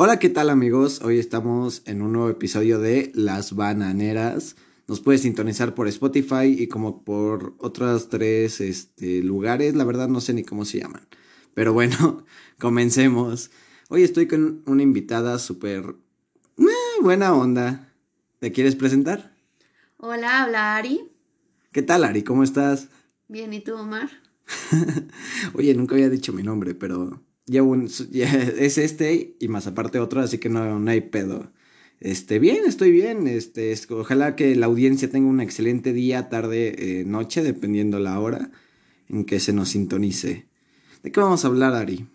Hola, ¿qué tal amigos? Hoy estamos en un nuevo episodio de Las Bananeras. Nos puedes sintonizar por Spotify y como por otros tres este, lugares, la verdad no sé ni cómo se llaman. Pero bueno, comencemos. Hoy estoy con una invitada súper eh, buena onda. ¿Te quieres presentar? Hola, habla Ari. ¿Qué tal Ari? ¿Cómo estás? Bien, ¿y tú, Omar? Oye, nunca había dicho mi nombre, pero un, ya es este y más aparte otro, así que no, no hay pedo. Este, bien, estoy bien. Este, es- ojalá que la audiencia tenga un excelente día, tarde, eh, noche, dependiendo la hora en que se nos sintonice. ¿De qué vamos a hablar, Ari?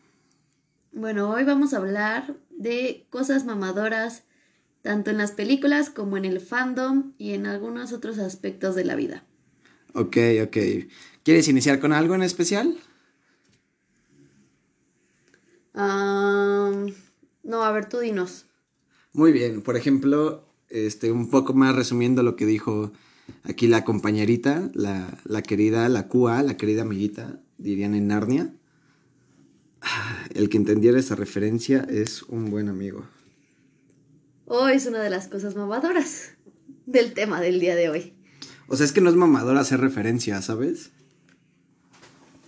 Bueno, hoy vamos a hablar de cosas mamadoras, tanto en las películas como en el fandom y en algunos otros aspectos de la vida. Ok, ok. ¿Quieres iniciar con algo en especial? No, a ver, tú dinos. Muy bien, por ejemplo, este, un poco más resumiendo lo que dijo aquí la compañerita, la, la querida, la QA, la querida amiguita, dirían en Narnia. El que entendiera esa referencia es un buen amigo. Hoy es una de las cosas mamadoras del tema del día de hoy. O sea, es que no es mamador hacer referencia, ¿sabes?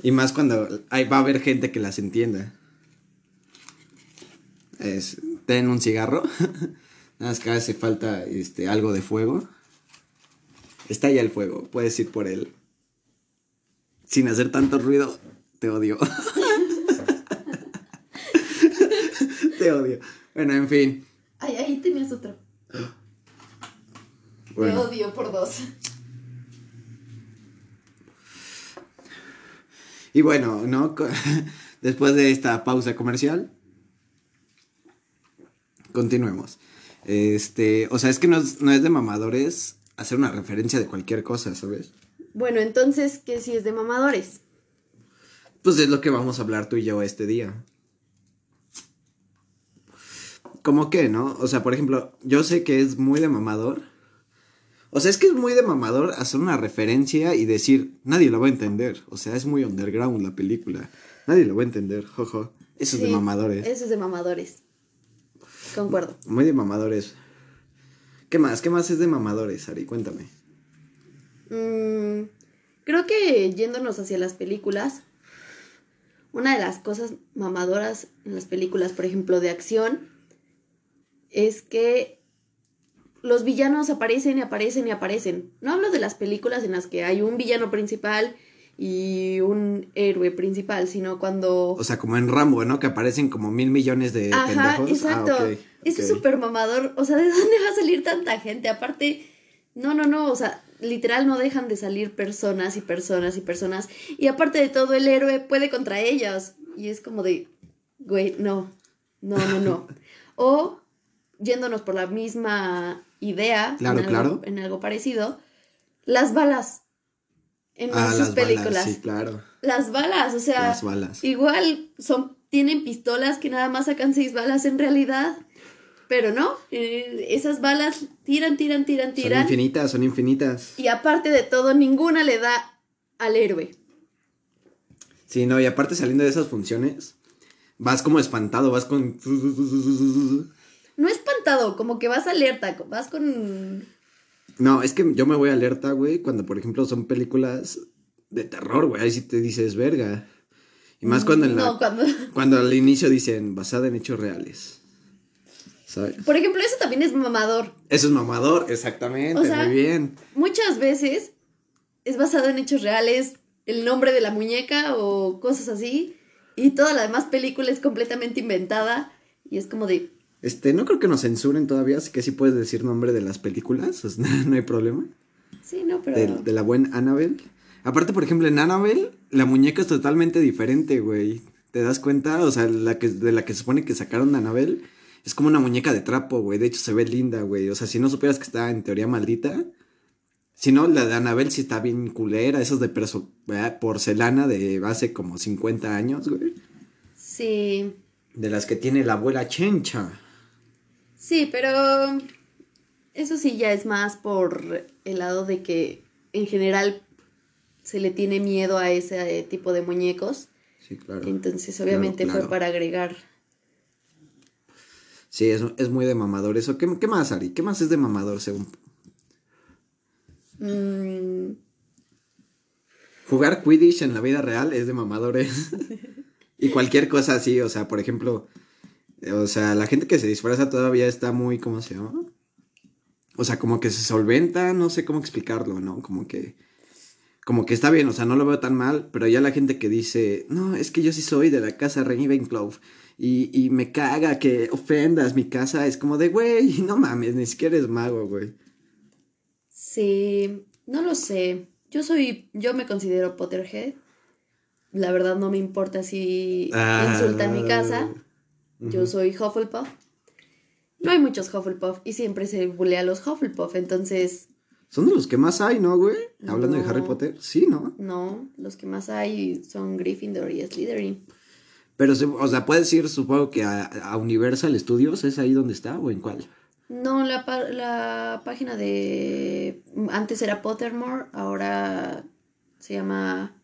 Y más cuando ahí va a haber gente que las entienda. Es, ten un cigarro. Nada más que hace falta este, algo de fuego. Está ya el fuego, puedes ir por él. Sin hacer tanto ruido, te odio. te odio. Bueno, en fin. Ay, ahí tenías otro. Bueno. Te odio por dos. Y bueno, ¿no? Después de esta pausa comercial, continuemos. Este, o sea, es que no es, no es de mamadores hacer una referencia de cualquier cosa, ¿sabes? Bueno, entonces, ¿qué si es de mamadores? Pues es lo que vamos a hablar tú y yo este día. ¿Cómo qué, no? O sea, por ejemplo, yo sé que es muy de mamador. O sea, es que es muy de mamador hacer una referencia y decir, nadie lo va a entender. O sea, es muy underground la película. Nadie lo va a entender, jojo. Eso es de mamadores. Eso es de mamadores. Concuerdo. Muy de mamadores. ¿Qué más? ¿Qué más es de mamadores, Ari? Cuéntame. Mm, creo que yéndonos hacia las películas, una de las cosas mamadoras en las películas, por ejemplo, de acción, es que los villanos aparecen y aparecen y aparecen. No hablo de las películas en las que hay un villano principal y un héroe principal, sino cuando... O sea, como en Rambo, ¿no? Que aparecen como mil millones de Ajá, pendejos. exacto. Ah, Eso es súper mamador. O sea, ¿de dónde va a salir tanta gente? Aparte, no, no, no. O sea, literal no dejan de salir personas y personas y personas. Y aparte de todo, el héroe puede contra ellas. Y es como de, güey, no, no, no, no. o yéndonos por la misma idea, Claro, en, algo, claro. en algo parecido, las balas en Ah, sus las películas. balas, sí, claro. Las balas, o sea, Las balas. igual son tienen pistolas que nada más sacan seis balas en realidad, pero no, eh, esas balas tiran, tiran, tiran, Son tiran infinitas, son infinitas. y aparte de todo ninguna le da al héroe. Sí, no, y aparte saliendo de esas funciones, vas como espantado, vas con... No espantado, como que vas alerta, vas con No, es que yo me voy alerta, güey, cuando por ejemplo son películas de terror, güey, ahí sí te dices verga. Y más cuando en la... no cuando Cuando al inicio dicen basada en hechos reales. ¿Sabes? por ejemplo, eso también es mamador. Eso es mamador, exactamente, O sea- muy bien. Muchas veces es basado en hechos reales, el nombre de la muñeca o cosas así, y toda la demás película es completamente inventada y es como de Este, no creo que nos censuren todavía, así que sí puedes decir nombre de las películas, o sea, no hay problema. Sí, no, pero. De, de la buena Annabelle. Aparte, por ejemplo, en Annabelle, la muñeca es totalmente diferente, güey. ¿Te das cuenta? O sea, la que, de la que se supone que sacaron de Annabelle es como una muñeca de trapo, güey. De hecho, se ve linda, güey. O sea, si no supieras que está en teoría maldita. Si no, la de Annabelle sí está bien culera. Esas de ¿verdad? porcelana de hace como 50 años, güey. Sí. De las que tiene la abuela Chencha. Sí, pero. Eso sí ya es más por el lado de que en general se le tiene miedo a ese tipo de muñecos. Sí, claro. Entonces, Claro, obviamente claro. fue para agregar. Sí, es, es muy de mamador eso. ¿Qué, ¿Qué más, Ari? ¿Qué más es de mamador según? Mm, Jugar Quidditch en la vida real es de mamadores. y cualquier cosa así, o sea, por ejemplo, o sea, la gente que se disfraza todavía está muy, ¿cómo se llama? O sea, como que se solventa, no sé cómo explicarlo, ¿no? Como que, como que está bien, o sea, no lo veo tan mal, pero ya la gente que dice, no, es que yo sí soy de la casa Ravenclaw y, y me caga que ofendas mi casa, es como de, güey, no mames, ni siquiera eres mago, güey. sí, no lo sé. Yo soy, yo me considero Potterhead. La verdad no me importa si Ah. insultan mi casa. Yo soy Hufflepuff. No hay muchos Hufflepuff y siempre se bulea a los Hufflepuff, entonces Son de los que más hay, ¿no, güey? Hablando de. Harry Potter, sí, ¿no? no, los que más hay son Gryffindor y Slytherin. Pero, se- o sea, puedes ir, supongo que a, a Universal Studios, ¿es ahí donde está o en cuál? No, la, la página de... Antes era Pottermore, ahora se llama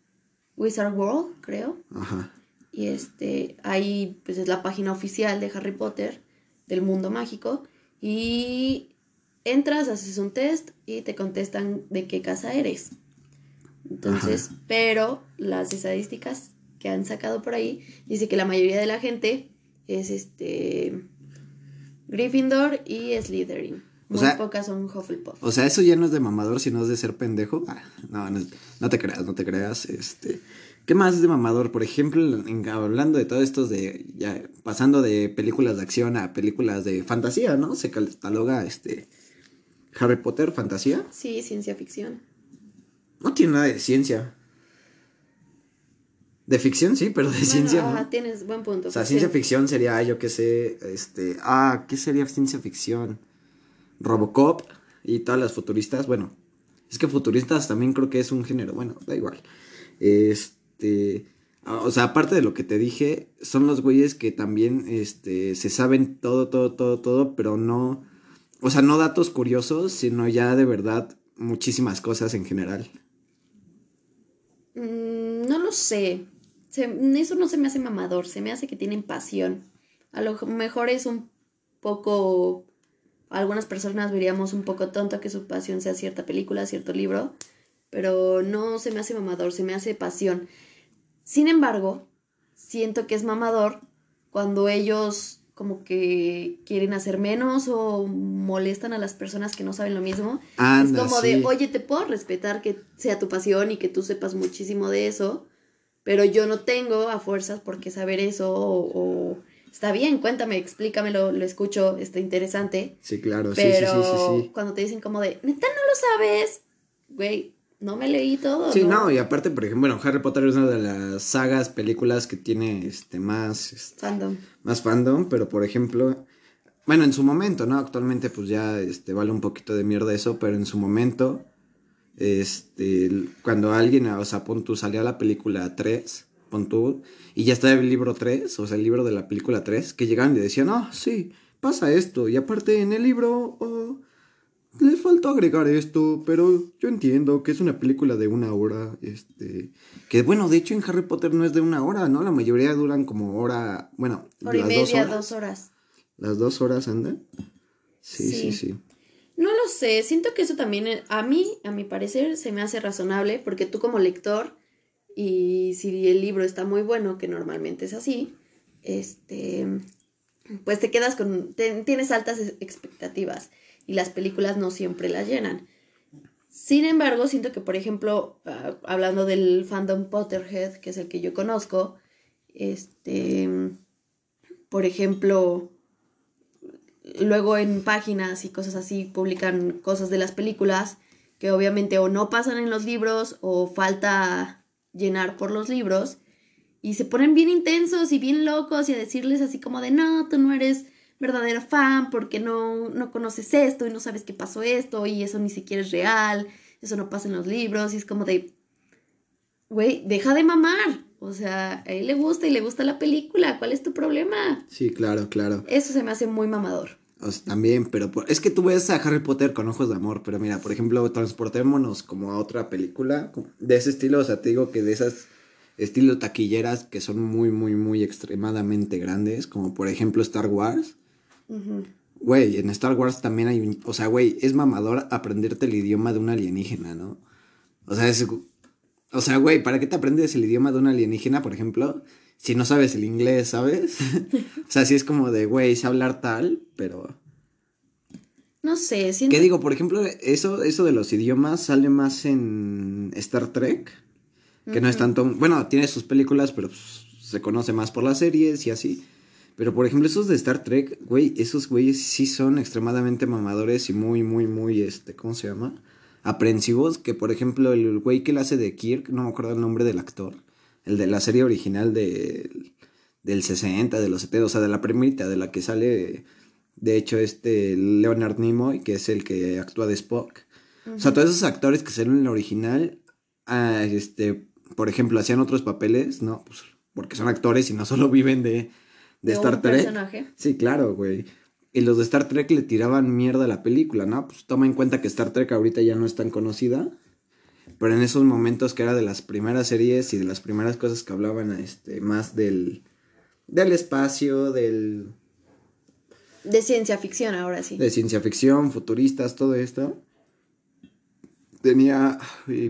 Wizard World, creo. Ajá. Y este, ahí pues es la página oficial de Harry Potter, del mundo mágico. Y entras, haces un test y te contestan de qué casa eres. Entonces, pero las estadísticas que han sacado por ahí dice que la mayoría de la gente es este Gryffindor y Slytherin. O Muy sea- pocas son Hufflepuff. O sea, eso ya no es de mamador, sino es de ser pendejo. Ah, no, no, no te creas, no te creas. Este, ¿qué más es de mamador? Por ejemplo, en- hablando de todo esto de ya pasando de películas de acción a películas de fantasía, ¿no? Se cataloga este Harry Potter fantasía. Sí, ciencia ficción. No tiene nada de ciencia. De ficción sí, pero de Bueno, ciencia ajá, no. tienes buen punto. O sea, ciencia ficción sería, ah, yo qué sé, este, ah, ¿qué sería ciencia ficción? Robocop y todas las futuristas, bueno, es que futuristas también creo que es un género, bueno, da igual. Este, ah, o sea, aparte de lo que te dije, son los güeyes que también, este, se saben todo, todo, todo, todo, pero no, o sea, no datos curiosos, sino ya de verdad muchísimas cosas en general. Mm, no lo sé. Eso no se me hace mamador, se me hace que tienen pasión. A lo mejor es un poco, algunas personas veríamos un poco tonto que su pasión sea cierta película, cierto libro, pero no se me hace mamador, se me hace pasión. Sin embargo, siento que es mamador cuando ellos como que quieren hacer menos o molestan a las personas que no saben lo mismo. Anda, es como sí. de, oye, te puedo respetar que sea tu pasión y que tú sepas muchísimo de eso, pero yo no tengo a fuerzas por qué saber eso o, o está bien, cuéntame, explícamelo, lo escucho, está interesante. Sí, claro, sí, Pero sí, sí, sí, sí. cuando te dicen como de, neta, no lo sabes, güey, no me leí todo. Sí, no, y aparte, por ejemplo, bueno, Harry Potter es una de las sagas, películas que tiene este más, este, Fandom. más fandom, pero por ejemplo, bueno, en su momento, ¿no? Actualmente pues ya este vale un poquito de mierda eso, pero en su momento este cuando alguien, o sea, pon tú salía la película 3, pon tú, y ya estaba el libro 3, o sea, el libro de la película 3, que llegaban y decían, "Ah, sí, pasa esto." Y aparte en el libro oh, les faltó agregar esto, pero yo entiendo que es una película de una hora, este, que bueno, de hecho en Harry Potter no es de una hora, ¿no? La mayoría duran como hora, bueno, Hora y las dos media, horas. dos horas. Las dos horas andan. Sí, sí, Sí. sí. No lo sé, siento que eso también eh, a mí, a mi parecer, se me hace razonable porque tú como lector y si el libro está muy bueno, que normalmente es así, este, pues te quedas con, te- tienes altas expectativas y las películas no siempre las llenan. Sin embargo, siento que, por ejemplo, ah, hablando del fandom Potterhead, que es el que yo conozco, este, por ejemplo, luego en páginas y cosas así publican cosas de las películas que obviamente o no pasan en los libros o falta llenar por los libros y se ponen bien intensos y bien locos y a decirles así como de no, tú no eres verdadero fan porque no, no conoces esto y no sabes qué pasó esto y eso ni siquiera es real, eso no pasa en los libros y es como de, güey, deja de mamar, o sea, a él le gusta y le gusta la película, ¿cuál es tu problema? Sí, claro, claro. Eso se me hace muy mamador. O sea, también, pero por- es que tú ves a Harry Potter con ojos de amor, pero mira, por ejemplo, transportémonos como a otra película de ese estilo, o sea, te digo que de esas estilo taquilleras que son muy, muy, muy extremadamente grandes, como por ejemplo Star Wars. Güey, en Star Wars también hay un... O sea, güey, es mamador aprenderte el idioma de un alienígena, ¿no? O sea, es... O sea, güey, ¿para qué te aprendes el idioma de un alienígena, por ejemplo? Si no sabes el inglés, ¿sabes? o sea, sí es como de, güey, sé hablar tal, pero... No sé, siento... ¿Qué digo? Por ejemplo, eso, eso de los idiomas sale más en Star Trek, que no es tanto... Bueno, tiene sus películas, pero pues, se conoce más por las series y así. Pero por ejemplo, esos de Star Trek, güey, esos güeyes sí son extremadamente mamadores y muy, muy, muy, este, ¿cómo se llama? Aprensivos. Que por ejemplo, el güey que le hace de Kirk, no me acuerdo el nombre del actor, el de la serie original de, del 60, de los 70, o sea, de la primita, de la que sale, de hecho, este Leonard Nimoy, que es el que actúa de Spock. O sea, todos esos actores que salen en la original, ah, este, por ejemplo, hacían otros papeles, ¿no? Pues porque son actores y no solo viven de de, Star Trek. Personaje. Sí, claro, güey. Y los de Star Trek le tiraban mierda a la película, ¿no? Pues toma en cuenta que Star Trek ahorita ya no es tan conocida. Pero en esos momentos que era de las primeras series y de las primeras cosas que hablaban este, más del, del espacio, del... De ciencia ficción, ahora sí. De ciencia ficción, futuristas, todo esto. Tenía...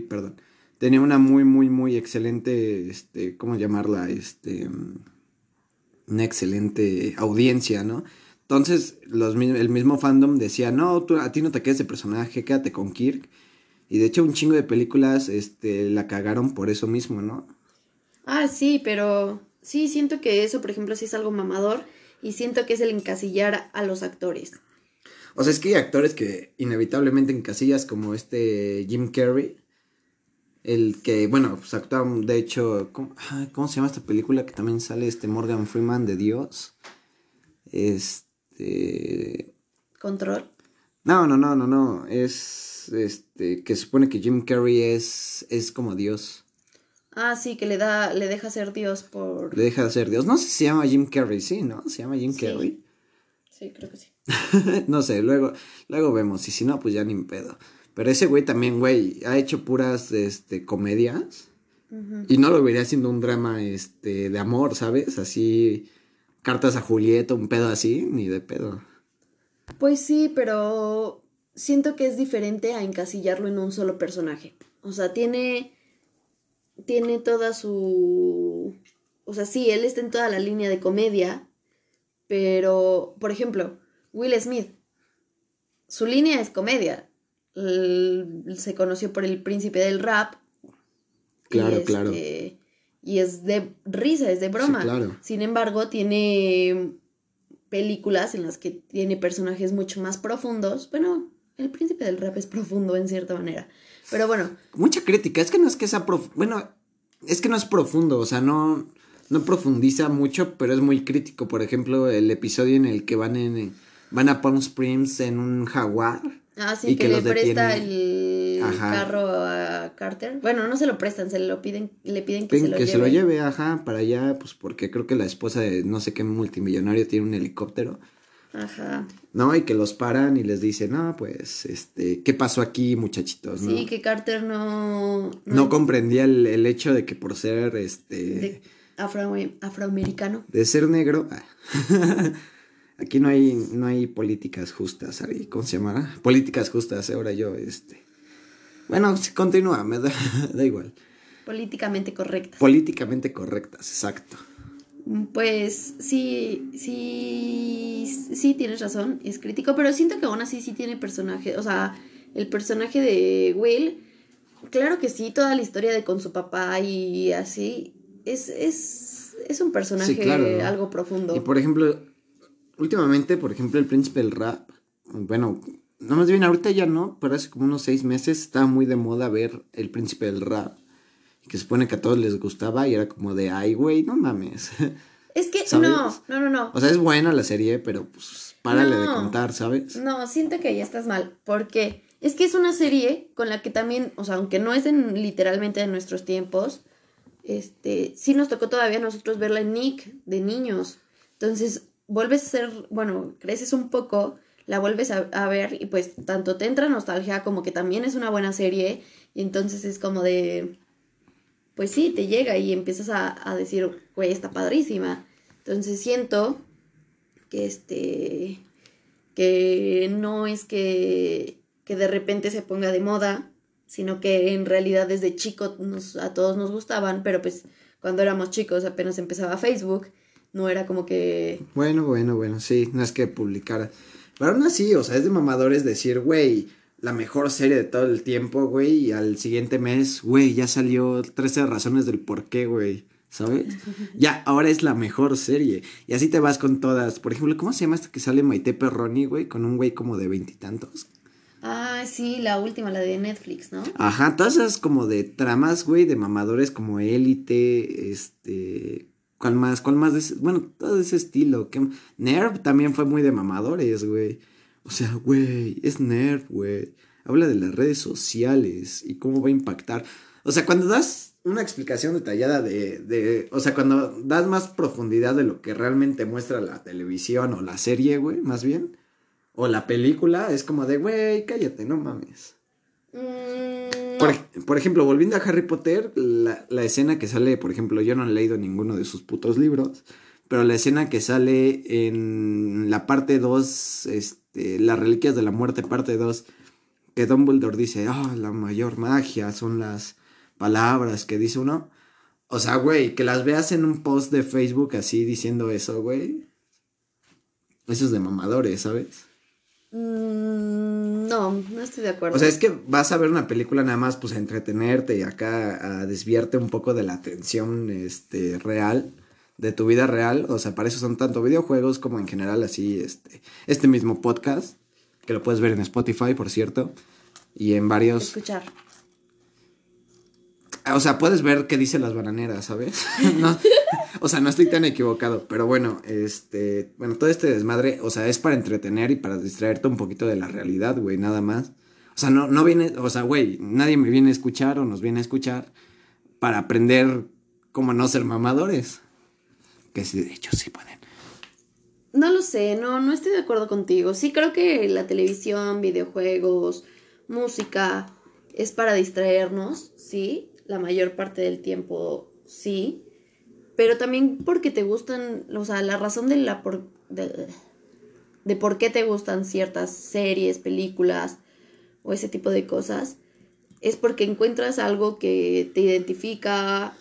perdón. Tenía una muy, muy, muy excelente, este, ¿cómo llamarla? Este una excelente audiencia, ¿no? Entonces, los, el mismo fandom decía, no, tú, a ti no te quedes de personaje, quédate con Kirk. Y de hecho, un chingo de películas este, la cagaron por eso mismo, ¿no? Ah, sí, pero sí, siento que eso, por ejemplo, sí es algo mamador. Y siento que es el encasillar a los actores. O sea, es que hay actores que inevitablemente encasillas, como este Jim Carrey. El que, bueno, pues actúa, de hecho, ¿cómo, se llama esta película que también sale este Morgan Freeman de Dios? Este... ¿Control? No, no, no, no, no. Es, este, que supone que Jim Carrey es, es como Dios. Ah, sí, que le da, le deja ser Dios por... Le deja ser Dios. No sé si se llama Jim Carrey, sí, ¿no? Se llama Jim Carrey. Sí, creo que sí. no sé, luego, luego vemos. Y si no, pues ya ni me pedo. Pero ese güey también, güey, ha hecho puras este, comedias. Y no lo vería haciendo un drama este, de amor, ¿sabes? Así, cartas a Julieta, un pedo así, ni de pedo. Pues sí, pero siento que es diferente a encasillarlo en un solo personaje. O sea, tiene. Tiene toda su. O sea, sí, él está en toda la línea de comedia. Pero, por ejemplo, Will Smith. Su línea es comedia se conoció por el príncipe del rap. Claro, y claro. Este, y es de risa, es de broma. claro. Sin embargo, tiene películas en las que tiene personajes mucho más profundos. Bueno, el príncipe del rap es profundo en cierta manera. Pero bueno. Mucha crítica. Es que no es que sea profundo. Bueno, es que no es profundo. O sea, no, no profundiza mucho, pero es muy crítico. Por ejemplo, el episodio en el que van en van a Palm Springs en un jaguar. Ah, sí, que, le presta el carro a Carter. Bueno, no se lo prestan, se lo piden, le piden que se lo lleve. Que se lo lleve, ajá, para allá, pues porque creo que la esposa de no sé qué multimillonario tiene un helicóptero. Ajá. ¿No? Y que los paran y les dicen, no, pues, este, ¿qué pasó aquí, muchachitos? Sí, que Carter no... No, comprendía el, hecho de que por ser, este... afroamericano. De ser negro... Aquí no hay, no hay políticas justas, ¿cómo se llamará? Políticas justas, ahora yo, este. Bueno, continúa, me da, da igual. Políticamente correctas. Políticamente correctas, exacto. Pues sí, sí, sí tienes razón, es crítico, pero siento que aún así sí tiene personaje, o sea, el personaje de Will, claro que sí, toda la historia de con su papá y así, es, es, es un personaje algo profundo. Y por ejemplo, últimamente, por ejemplo, el príncipe del rap, bueno, no más bien ahorita ya no, pero hace como unos seis meses estaba muy de moda ver el príncipe del rap. Que se supone que a todos les gustaba y era como de, ay, güey, no mames. Es que no, no, no, no. O sea, es buena la serie, pero pues párale de contar, ¿sabes? No, siento que ya estás mal, porque es que es una serie con la que también, o sea, aunque no es en, literalmente de nuestros tiempos, este, sí nos tocó todavía nosotros verla en Nick de niños. Entonces, vuelves a ser, bueno, creces un poco, la vuelves a, ver y pues tanto te entra nostalgia como que también es una buena serie y entonces es como de, pues sí, te llega y empiezas a, a decir, güey, está padrísima. Entonces siento que este... que no es que, que de repente se ponga de moda, sino que en realidad desde chico nos, a todos nos gustaban, pero pues cuando éramos chicos apenas empezaba Facebook, no era como que... Bueno, bueno, bueno, sí, no es que publicara. Pero aún así, o sea, es de mamadores decir, güey, la mejor serie de todo el tiempo, güey, y al siguiente mes, güey, ya salió 13 razones del por qué, güey. ¿Sabes? Ya, ahora es la mejor serie. Y así te vas con todas. Por ejemplo, ¿cómo se llama esta que sale Maite Perroni, güey? Con un güey como de veintitantos. Ah, sí, la última, la de Netflix, ¿no? Ajá, todas esas como de tramas, güey, de mamadores como élite, este... ¿Cuál más? ¿Cuál más? De ese... Bueno, todo ese estilo. ¿Qué... Nerv también fue muy de mamadores, güey. O sea, güey, es Nerv, güey. Habla de las redes sociales y cómo va a impactar. O sea, cuando das una explicación detallada de, de, o sea, cuando das más profundidad de lo que realmente muestra la televisión o la serie, güey, más bien, o la película, es como de, güey, cállate, no mames. Mm, Por, no. ej- por ejemplo, volviendo a Harry Potter, la, la escena que sale, por ejemplo, yo no he leído ninguno de sus putos libros, pero la escena que sale en la parte 2, este, las reliquias de la muerte, parte 2, que Dumbledore dice, ah, la mayor magia son las palabras que dice uno. O sea, güey, que las veas en un post de Facebook así diciendo eso, güey. Eso es de mamadores, ¿sabes? Mm, no, no estoy de acuerdo. O sea, es que vas a ver una película nada más, pues, a entretenerte y acá a desviarte un poco de la atención, este, real, de tu vida real. O sea, para eso son tanto videojuegos como en general así, este, este mismo podcast, que lo puedes ver en Spotify, por cierto, y en varios... Escuchar. O sea, puedes ver qué dicen las bananeras, ¿sabes? O sea, no estoy tan equivocado, pero bueno, este, bueno, todo este desmadre, o sea, es para entretener y para distraerte un poquito de la realidad, güey, nada más. O sea, no, no viene, o sea, güey, nadie me viene a escuchar o nos viene a escuchar para aprender cómo no ser mamadores. Que sí, de hecho sí pueden. No lo sé, no, no estoy de acuerdo contigo. Sí creo que la televisión, videojuegos, música es para distraernos, sí, la mayor parte del tiempo sí, pero también porque te gustan, o sea, la razón de la por, de, de por qué te gustan ciertas series, películas o ese tipo de cosas es porque encuentras algo que te identifica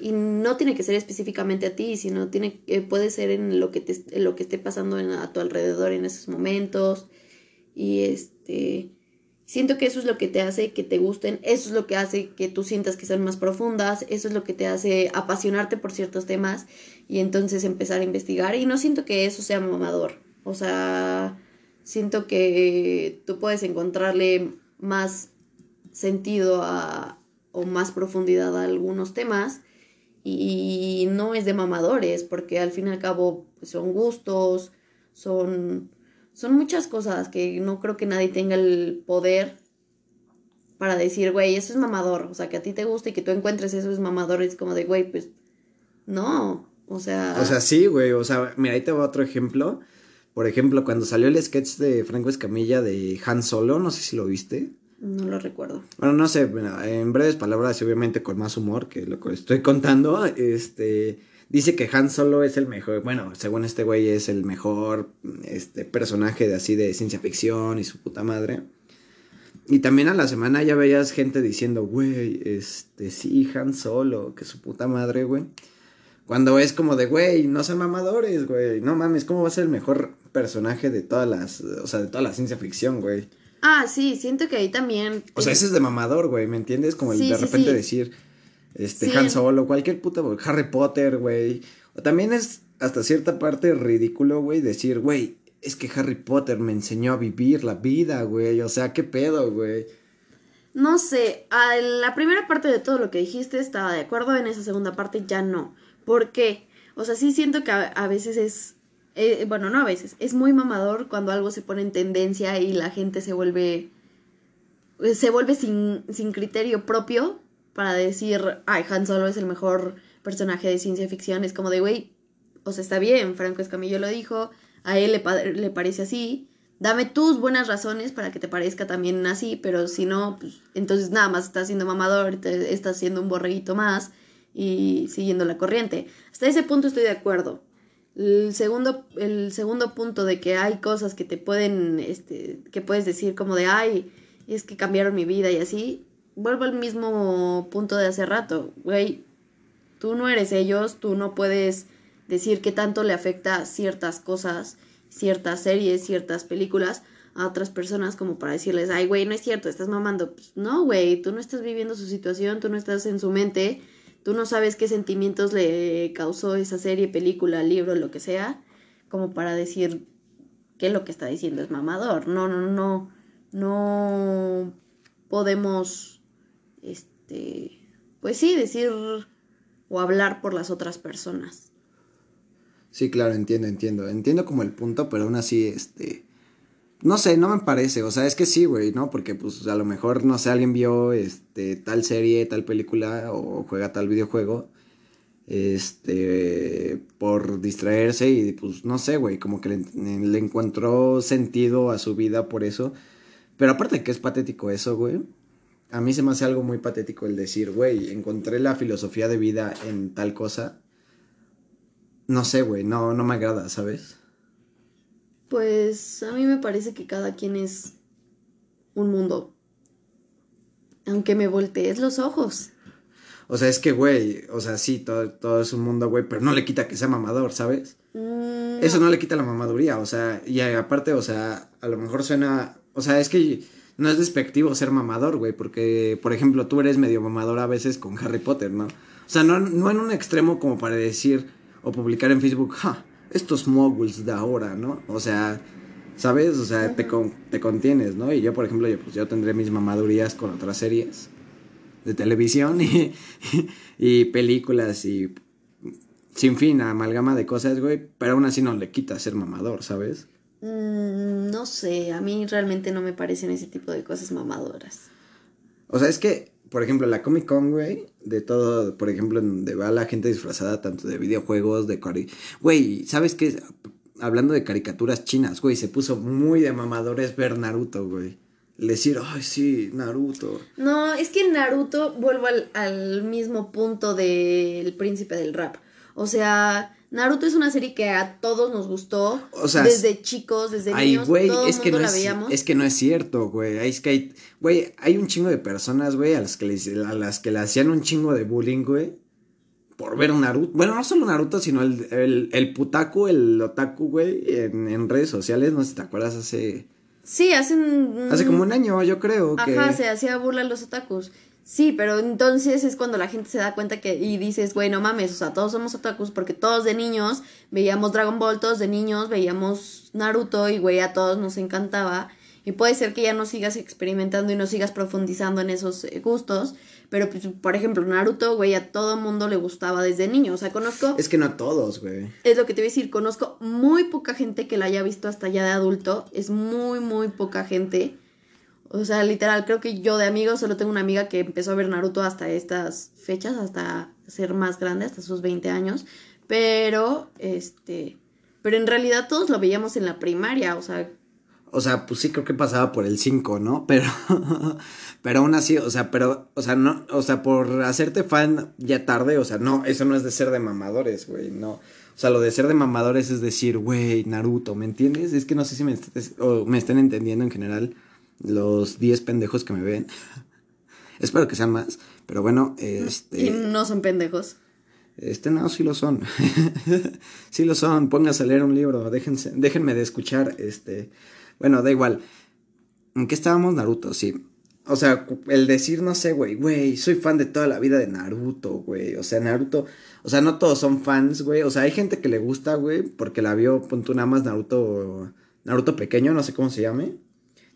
y no tiene que ser específicamente a ti, sino tiene eh, puede ser en lo que te en lo que esté pasando en- a tu alrededor en esos momentos y este siento que eso es lo que te hace que te gusten, eso es lo que hace que tú sientas que son más profundas, eso es lo que te hace apasionarte por ciertos temas y entonces empezar a investigar. Y no siento que eso sea mamador, o sea, siento que tú puedes encontrarle más sentido a, o más profundidad a algunos temas y no es de mamadores, porque al fin y al cabo pues, son gustos, son, son muchas cosas que no creo que nadie tenga el poder para decir, güey, eso es mamador, o sea, que a ti te gusta y que tú encuentres eso es mamador, es como de, güey, pues no, o sea... O sea, sí, güey, o sea, mira, ahí te va otro ejemplo. Por ejemplo, cuando salió el sketch de Franco Escamilla de Han Solo, no sé si lo viste. no lo recuerdo. Bueno, no sé, en breves palabras y obviamente con más humor que lo que estoy contando, este, dice que Han Solo es el mejor, bueno, según este güey es el mejor, este, personaje de así de ciencia ficción y su puta madre. Y también a la semana ya veías gente diciendo, güey, este, sí, Han Solo, que su puta madre, güey. Cuando es como de, güey, no sean mamadores, güey, no mames, ¿cómo va a ser el mejor personaje de todas las, o sea, de toda la ciencia ficción, güey? Ah, sí, siento que ahí también... O sea, ese es de mamador, güey, ¿me entiendes? Como el Sí, de sí, repente sí. decir, este, Sí. Han Solo, cualquier puta, Harry Potter, güey. O también es hasta cierta parte ridículo, güey, decir, güey, es que Harry Potter me enseñó a vivir la vida, güey. O sea, qué pedo, güey. No sé, a la primera parte de todo lo que dijiste estaba de acuerdo, en esa segunda parte ya no. ¿Por qué? O sea, sí siento que a, a veces es, eh, bueno, no a veces, es muy mamador cuando algo se pone en tendencia y la gente se vuelve, se vuelve sin, sin criterio propio para decir, ay, Han Solo es el mejor personaje de ciencia ficción. Es como de, güey, o sea, está bien, Franco Escamillo lo dijo, a él le, le parece así, dame tus buenas razones para que te parezca también así, pero si no, pues, entonces nada más estás siendo mamador, estás siendo un borreguito más y siguiendo la corriente. Hasta ese punto estoy de acuerdo. El segundo, el segundo punto de que hay cosas que te pueden, este, que puedes decir como de, ay, es que cambiaron mi vida y así, vuelvo al mismo punto de hace rato, güey, tú no eres ellos, tú no puedes decir qué tanto le afecta ciertas cosas, ciertas series, ciertas películas a otras personas como para decirles, ay, güey, no es cierto, estás mamando. Pues, no, güey, tú no estás viviendo su situación, tú no estás en su mente, tú no sabes qué sentimientos le causó esa serie, película, libro, lo que sea, como para decir que lo que está diciendo es mamador. No, no, no, no podemos, este, pues sí, decir o hablar por las otras personas. Sí, claro, entiendo, entiendo. Entiendo como el punto, pero aún así, este... No sé, no me parece, o sea, es que sí, güey, ¿no? Porque pues a lo mejor, no sé, alguien vio este tal serie, tal película o juega tal videojuego este por distraerse y pues no sé, güey, como que le, encontró sentido a su vida por eso. Pero aparte que es patético eso, güey. A mí se me hace algo muy patético el decir, güey, encontré la filosofía de vida en tal cosa. No sé, güey, no no me agrada, ¿sabes? Pues a mí me parece que cada quien es un mundo. Aunque me voltees los ojos. O sea, es que, güey, o sea, sí, todo, todo es un mundo, güey, pero no le quita que sea mamador, ¿sabes? Mm, Eso no le quita la mamaduría, o sea, y aparte, o sea, a lo mejor suena, o sea, es que no es despectivo ser mamador, güey, porque, por ejemplo, tú eres medio mamador a veces con Harry Potter, ¿no? O sea, no, no en un extremo como para decir o publicar en Facebook, ja, estos moguls de ahora, ¿no? O sea, ¿sabes? O sea, te, con, te contienes, ¿no? Y yo, por ejemplo, yo, pues yo tendré mis mamadurías con otras series de televisión y, y películas y sin fin, amalgama de cosas, güey, pero aún así no le quita ser mamador, ¿sabes? Mm, no sé, a mí realmente no me parecen ese tipo de cosas mamadoras. O sea, es que, por ejemplo, la Comic Con, güey, de todo, por ejemplo, donde va la gente disfrazada tanto de videojuegos, de... Güey, ¿sabes qué? Hablando de caricaturas chinas, güey, se puso muy de mamadores ver Naruto, güey decir, ay, sí, Naruto. No, es que Naruto, vuelvo al, al mismo punto del príncipe del rap. O sea, Naruto es una serie que a todos nos gustó. O sea, desde chicos, desde niños, güey, es que no la es, veíamos. Es que no es cierto, güey. Es que hay, güey, hay un chingo de personas, güey, a las que le, a las que le hacían un chingo de bullying, güey. Por ver Naruto. Bueno, no solo Naruto, sino el, el, el putaku, el otaku, güey, en, en redes sociales. No sé si te acuerdas hace Sí, hace Hace como un año, yo creo. Ajá, se hacía burla a los otakus. Sí, pero entonces es cuando la gente se da cuenta que y dices, güey, no mames, o sea, todos somos otakus porque todos de niños veíamos Dragon Ball, todos de niños veíamos Naruto y güey, a todos nos encantaba. Y puede ser que ya no sigas experimentando y no sigas profundizando en esos eh, gustos, pero, pues, por ejemplo, Naruto, güey, a todo mundo le gustaba desde niño. O sea, conozco. Es que no a todos, güey. Es lo que te voy a decir. Conozco muy poca gente que la haya visto hasta ya de adulto. Es muy, muy poca gente. O sea, literal, creo que yo de amigos solo tengo una amiga que empezó a ver Naruto hasta estas fechas, hasta ser más grande, hasta sus 20 años. Pero, este. Pero en realidad todos lo veíamos en la primaria, o sea, o sea, pues sí creo que pasaba por el 5, ¿no? Pero, pero aún así, o sea, pero, o sea, no, o sea, por hacerte fan ya tarde, o sea, no, eso no es de ser de mamadores, güey, no. O sea, lo de ser de mamadores es decir, güey, Naruto, ¿me entiendes? Es que no sé si me, o me estén entendiendo en general los 10 pendejos que me ven. Espero que sean más, pero bueno, este... Y no son pendejos. Este no, sí lo son. sí lo son. Pónganse a leer un libro. Déjense, déjenme de escuchar este bueno, da igual. ¿En qué estábamos? Naruto, sí. O sea, el decir, no sé, güey, güey, soy fan de toda la vida de Naruto, güey. O sea, Naruto, o sea, no todos son fans, güey. O sea, hay gente que le gusta, güey, porque la vio, punto nada más Naruto, Naruto pequeño, no sé cómo se llame.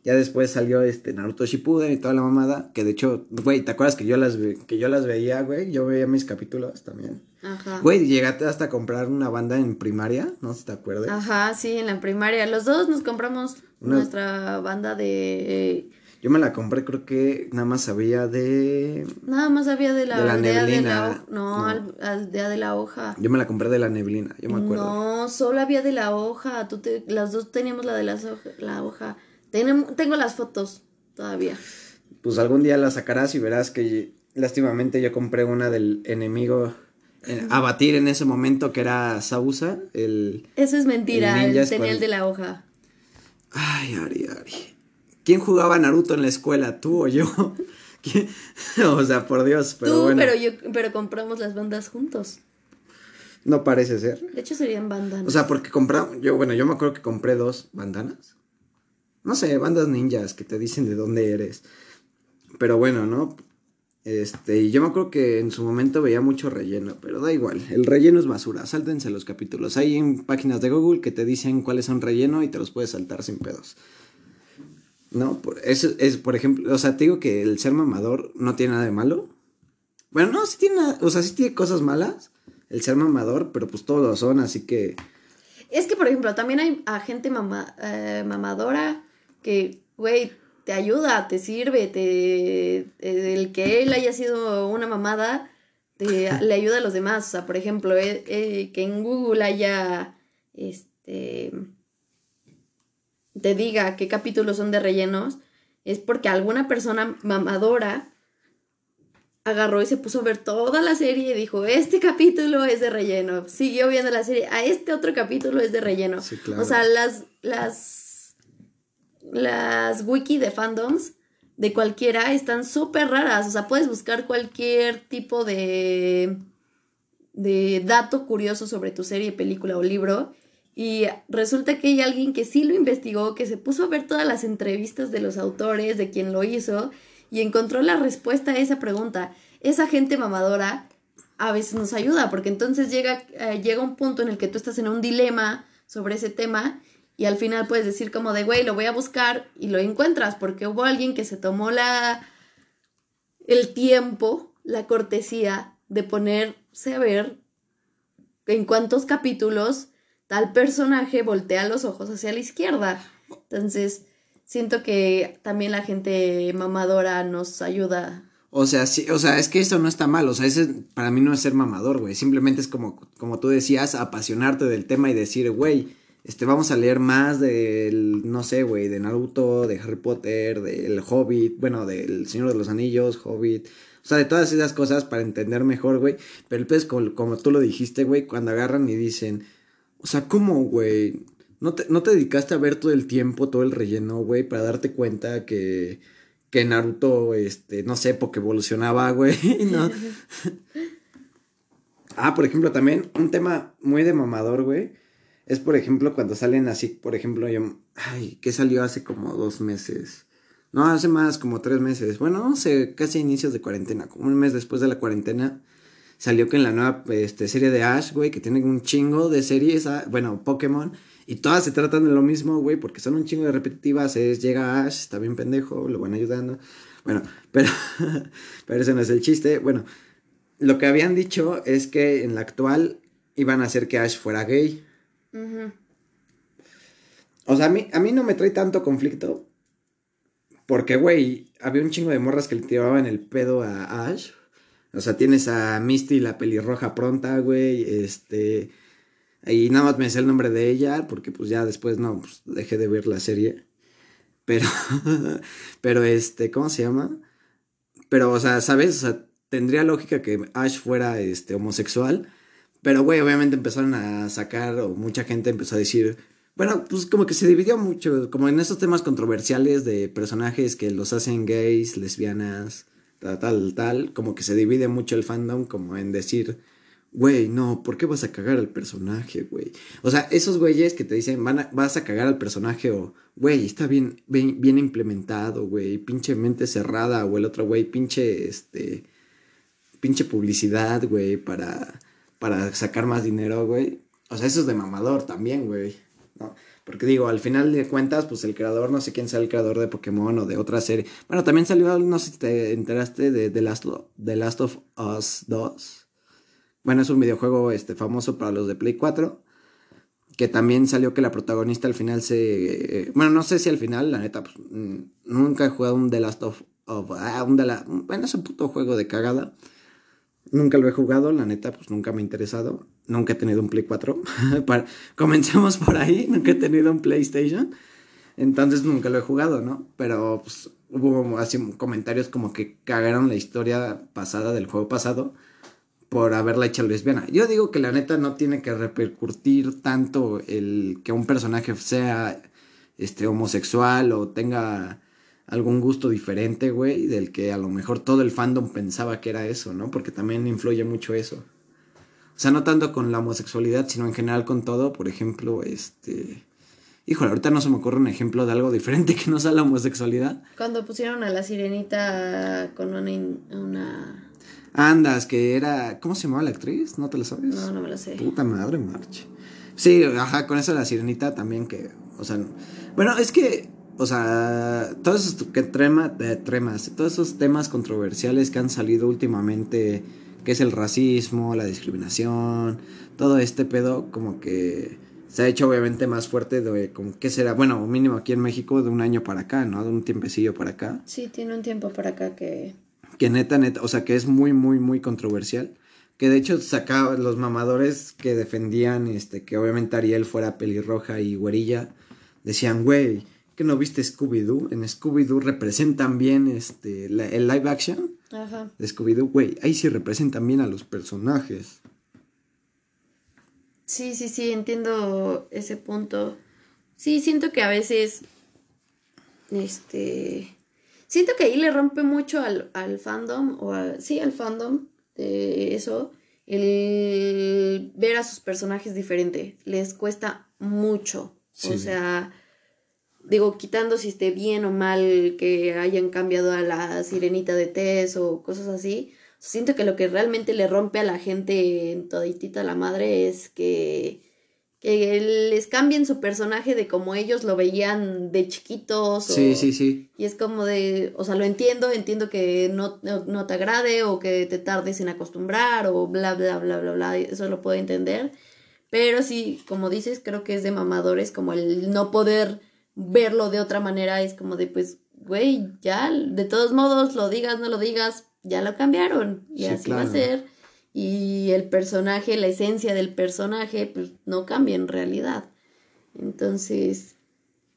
Ya después salió este Naruto Shippuden y toda la mamada, que de hecho, güey, ¿te acuerdas que yo las que yo las veía, güey? Yo veía mis capítulos también. Ajá. Güey, llegaste hasta a comprar una banda en primaria, no sé si te acuerdas. Ajá, sí, en la primaria. Los dos nos compramos nuestra banda de... Yo me la compré, creo que nada más había de... Nada más había de la, de la neblina. no, aldea de la hoja. Yo me la compré de la neblina, yo me acuerdo. No, solo había de la hoja. Tú te, las dos teníamos la de la, la hoja. Tengo las fotos todavía. Pues algún día la sacarás y verás que lástimamente yo compré una del enemigo eh, abatir en ese momento que era Sausa, el... Eso es mentira, El el, tenía el de la hoja. Ay, Ari, Ari. ¿Quién jugaba Naruto en la escuela, tú o yo? ¿Quién? O sea, por Dios, pero Tú, bueno. pero yo, pero compramos las bandas juntos. No parece ser. De hecho serían bandas. O sea, porque compramos, yo, bueno, yo me acuerdo que compré dos bandanas. No sé, bandas ninjas que te dicen de dónde eres. Pero bueno, ¿no? Este, yo me acuerdo que en su momento veía mucho relleno, pero da igual, el relleno es basura, sáltense los capítulos. Hay páginas de Google que te dicen cuáles son relleno y te los puedes saltar sin pedos. No, eso es, por ejemplo, o sea, te digo que el ser mamador no tiene nada de malo. Bueno, no, sí tiene, nada- o sea, sí tiene cosas malas, el ser mamador, pero pues todos lo son, así que... Es que, por ejemplo, también hay a gente eh, mamadora que, güey, te ayuda, te sirve, te, eh, el que él haya sido una mamada, te, le ayuda a los demás. O sea, por ejemplo, eh, eh, que en Google haya, este, te diga qué capítulos son de rellenos, es porque alguna persona mamadora agarró y se puso a ver toda la serie y dijo, este capítulo es de relleno. Siguió viendo la serie, a este otro capítulo es de relleno. Sí, claro. O sea, las, las, las wiki de fandoms de cualquiera están súper raras. O sea, puedes buscar cualquier tipo de, de dato curioso sobre tu serie, película o libro. Y resulta que hay alguien que sí lo investigó, que se puso a ver todas las entrevistas de los autores, de quien lo hizo, y encontró la respuesta a esa pregunta. Esa gente mamadora a veces nos ayuda, porque entonces llega, eh, llega un punto en el que tú estás en un dilema sobre ese tema y al final puedes decir como de, güey, lo voy a buscar y lo encuentras, porque hubo alguien que se tomó la el tiempo, la cortesía de ponerse a ver en cuántos capítulos tal personaje voltea los ojos hacia la izquierda. Entonces, siento que también la gente mamadora nos ayuda. O sea, sí, o sea, es que eso no está mal, o sea, ese para mí no es ser mamador, güey, simplemente es como, como tú decías, apasionarte del tema y decir, güey, este, vamos a leer más del, no sé, güey, de Naruto, de Harry Potter, del Hobbit, bueno, del Señor de los Anillos, Hobbit, o sea, de todas esas cosas para entender mejor, güey, pero el pez, como, como tú lo dijiste, güey, cuando agarran y dicen, o sea, ¿cómo, güey? ¿No te, ¿No te dedicaste a ver todo el tiempo, todo el relleno, güey, para darte cuenta que, que Naruto, este, no sé, porque evolucionaba, güey, ¿no? ah, por ejemplo, también un tema muy de mamador, güey, es, por ejemplo, cuando salen así, por ejemplo, yo, ay, ¿qué salió hace como dos meses? No, hace más, como tres meses. Bueno, no sé, casi inicios de cuarentena, como un mes después de la cuarentena, salió que en la nueva este, serie de Ash, güey, que tiene un chingo de series, ah, bueno, Pokémon, y todas se tratan de lo mismo, güey, porque son un chingo de repetitivas, es, llega Ash, está bien pendejo, lo van ayudando, bueno, pero, pero ese no es el chiste, bueno, lo que habían dicho es que en la actual iban a hacer que Ash fuera gay, O sea, a mí, a mí no me trae tanto conflicto, porque, güey, había un chingo de morras que le tiraban el pedo a Ash. O sea, tienes a Misty, la pelirroja pronta, güey, este... Y nada más me sé el nombre de ella, porque pues ya después, no, pues dejé de ver la serie. Pero, pero este, ¿cómo se llama? Pero, o sea, ¿sabes? O sea, tendría lógica que Ash fuera, este, homosexual. Pero, güey, obviamente empezaron a sacar, o mucha gente empezó a decir, bueno, pues como que se dividió mucho, como en esos temas controversiales de personajes que los hacen gays, lesbianas, tal, tal, tal, como que se divide mucho el fandom como en decir, güey, no, ¿por qué vas a cagar al personaje, güey? O sea, esos güeyes que te dicen, van a- vas a cagar al personaje o, güey, está bien, bien, bien implementado, güey, pinche mente cerrada, o el otro, güey, pinche, este, pinche publicidad, güey, para, para sacar más dinero, güey. O sea, eso es de mamador también, güey. Porque digo, al final de cuentas, pues el creador, no sé quién sea el creador de Pokémon o de otra serie. Bueno, también salió, no sé si te enteraste de The Last, Last of Us 2. Bueno, es un videojuego este, famoso para los de Play 4. Que también salió que la protagonista al final se... eh, bueno, no sé si al final, la neta, pues mm, nunca he jugado un The Last of... of- ah, un The La- bueno, es un puto juego de cagada. Nunca lo he jugado, la neta, pues nunca me ha interesado. Nunca he tenido un Play 4. Para- Comencemos por ahí, nunca he tenido un PlayStation. Entonces nunca lo he jugado, ¿no? Pero pues, hubo así comentarios como que cagaron la historia pasada del juego pasado. por haberla hecho lesbiana. Yo digo que la neta no tiene que repercutir tanto el que un personaje sea este homosexual o tenga algún gusto diferente, güey, del que a lo mejor todo el fandom pensaba que era eso, ¿no? Porque también influye mucho eso. O sea, no tanto con la homosexualidad, sino en general con todo. Por ejemplo, este... Híjole, ahorita no se me ocurre un ejemplo de algo diferente que no sea la homosexualidad. Cuando pusieron a la sirenita con una... una... Andas, que era. ¿Cómo se llamaba la actriz? ¿No te lo sabes? No, no me lo sé. Puta madre, March. Sí, ajá, con eso de la sirenita también que. O sea. Bueno, es que. O sea, todos esos que trema, tremas, todos esos temas controversiales que han salido últimamente, que es el racismo, la discriminación, todo este pedo, como que se ha hecho obviamente más fuerte de como qué será, bueno, mínimo aquí en México de un año para acá, ¿no? De un tiempecillo para acá. Sí, tiene un tiempo para acá que que neta, neta, o sea, que es muy, muy, muy controversial. Que de hecho sacaba los mamadores que defendían, este, que obviamente Ariel fuera pelirroja y güerilla, decían, güey, que no viste Scooby-Doo? En Scooby-Doo representan bien, este, el live action Ajá. de Scooby-Doo, güey, ahí sí representan bien a los personajes. Sí, sí, sí, entiendo ese punto. Sí, siento que a veces, este, Siento que ahí le rompe mucho al, al fandom, o sí, al fandom de eso, el ver a sus personajes diferente. Les cuesta mucho. O sea, digo, quitando si esté bien o mal que hayan cambiado a la sirenita de Tess o cosas así. Siento que lo que realmente le rompe a la gente en toditita la madre es que que les cambien su personaje de como ellos lo veían de chiquitos. sí, sí, sí. Y es como de, o sea, lo entiendo, entiendo que no, no, te agrade o que te tardes en acostumbrar o bla, bla, bla, bla, bla, eso lo puedo entender. Pero sí, como dices, creo que es de mamadores, como el no poder verlo de otra manera, es como de, pues, güey, ya, de todos modos, lo digas, no lo digas, ya lo cambiaron y así va a ser y el personaje, la esencia del personaje, pues no cambia en realidad. Entonces...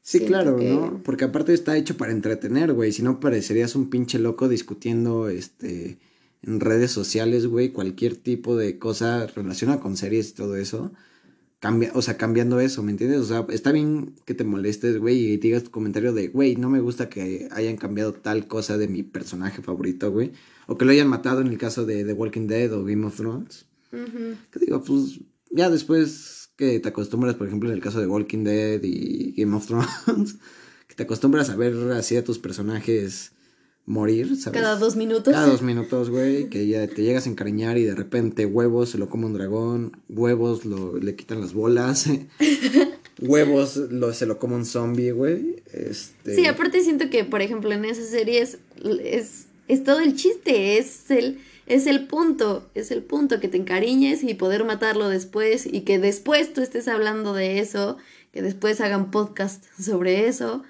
Sí, claro, ¿no? Porque aparte está hecho para entretener, güey. Si no, parecerías un pinche loco discutiendo, este, en redes sociales, güey, cualquier tipo de cosa relacionada con series y todo eso. Cambia, o sea, cambiando eso, ¿me entiendes? O sea, está bien que te molestes, güey, y digas tu comentario de, güey, no me gusta que hayan cambiado tal cosa de mi personaje favorito, güey o que lo hayan matado en el caso de The Walking Dead o Game of Thrones. Que digo, pues ya después que te acostumbras, por ejemplo, en el caso de Walking Dead y Game of Thrones, que te acostumbras a ver así a tus personajes morir, ¿sabes? Cada dos minutos. Cada dos minutos, güey, que ya te llegas a encariñar y de repente huevos se lo come un dragón, huevos lo, le quitan las bolas, huevos lo, se lo come un zombie, güey. Este... Sí, aparte siento que, por ejemplo, en esas series es es todo el chiste, es el, es el punto, es el punto que te encariñes y poder matarlo después y que después tú estés hablando de eso, que después hagan podcast sobre eso,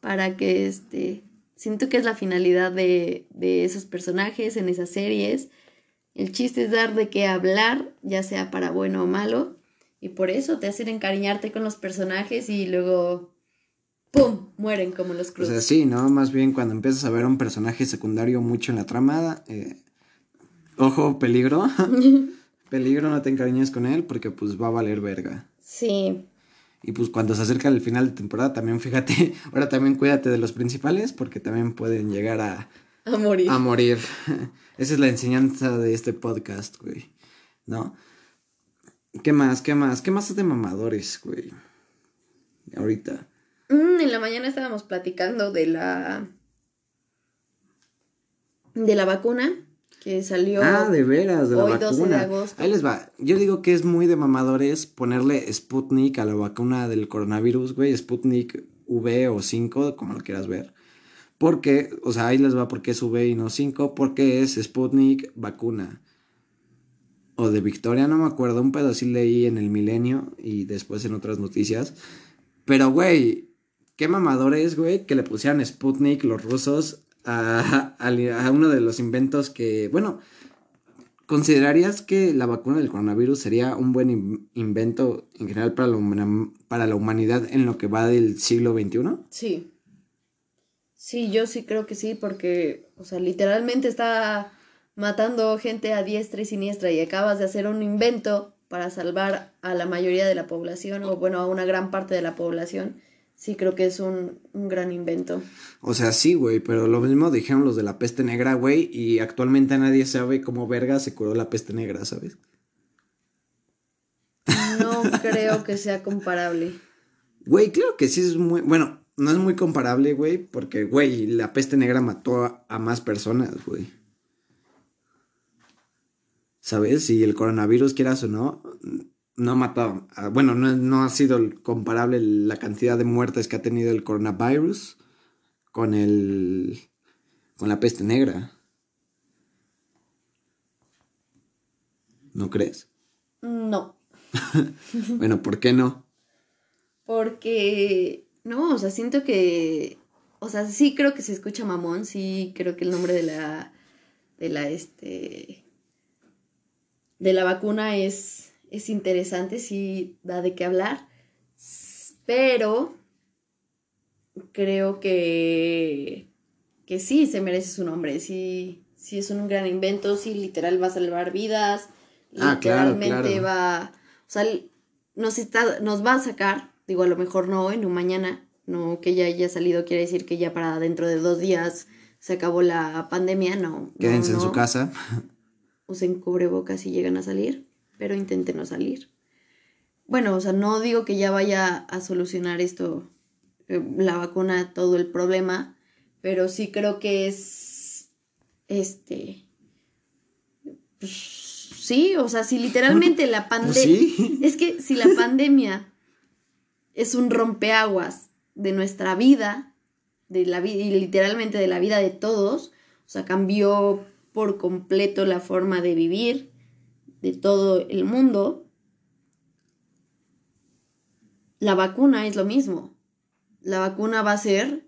para que este, siento que es la finalidad de, de esos personajes en esas series. El chiste es dar de qué hablar, ya sea para bueno o malo, y por eso te hacen encariñarte con los personajes y luego ¡pum! mueren como los cruces. O sea, sí, ¿no? Más bien cuando empiezas a ver a un personaje secundario mucho en la tramada, eh, ojo, peligro. peligro, no te encariñes con él porque pues va a valer verga. Sí. Y pues cuando se acerca el final de temporada, también fíjate, ahora también cuídate de los principales porque también pueden llegar a... A morir. A morir. Esa es la enseñanza de este podcast, güey. ¿No? ¿Qué más? ¿Qué más? ¿Qué más de mamadores, güey? Ahorita. Mm, en la mañana estábamos platicando de la. de la vacuna que salió. Ah, de veras, de la vacuna. Ahí les va. Yo digo que es muy de mamadores ponerle Sputnik a la vacuna del coronavirus, güey. Sputnik V o 5, como lo quieras ver. Porque, o sea, ahí les va porque es V y no 5, porque es Sputnik vacuna. O de Victoria, no me acuerdo, un pedo así leí en el milenio y después en otras noticias. Pero, güey, qué mamadores, güey, que le pusieran Sputnik los rusos a, uno de los inventos que, bueno, ¿considerarías que la vacuna del coronavirus sería un buen invento en general para la, para la humanidad en lo que va del siglo XXI? Sí. Sí, yo sí creo que sí, porque, o sea, literalmente está matando gente a diestra y siniestra y acabas de hacer un invento para salvar a la mayoría de la población o bueno, a una gran parte de la población, sí creo que es un, un gran invento. O sea, sí, güey, pero lo mismo dijeron los de la peste negra, güey, y actualmente nadie sabe cómo verga se curó la peste negra, ¿sabes? No creo que sea comparable. Güey, claro que sí es muy, bueno, no es muy comparable, güey, porque, güey, la peste negra mató a, a más personas, güey. ¿Sabes? Si el coronavirus, quieras o no, no ha matado. a- Bueno, no, no ha sido comparable la cantidad de muertes que ha tenido el coronavirus con el. con la peste negra. ¿No crees? No, Bueno, ¿por qué no? porque no, o sea, siento que o sea, sí creo que se escucha mamón, sí creo que el nombre de la de la este de la vacuna es es interesante, sí da de qué hablar, pero creo que que sí se merece su nombre, sí sí es un gran invento, sí literal va a salvar vidas, Ah, literalmente claro. va, o sea, nos está nos va a sacar, digo, a lo mejor no hoy, no mañana, no que ya haya salido quiere decir que ya para dentro de dos días se acabó la pandemia, no. no, Quédense en su casa. Usen cubrebocas si llegan a salir, pero intenten no salir. Bueno, o sea, no digo que ya vaya a solucionar esto, eh, la vacuna, todo el problema, pero sí creo que es, este, pues, sí, o sea, si literalmente la Pues pandemia... sí. Es que si la pandemia es un rompeaguas de nuestra vida, de la vida y literalmente de la vida de todos, o sea, cambió por completo la forma de vivir de todo el mundo. La vacuna es lo mismo. La vacuna va a ser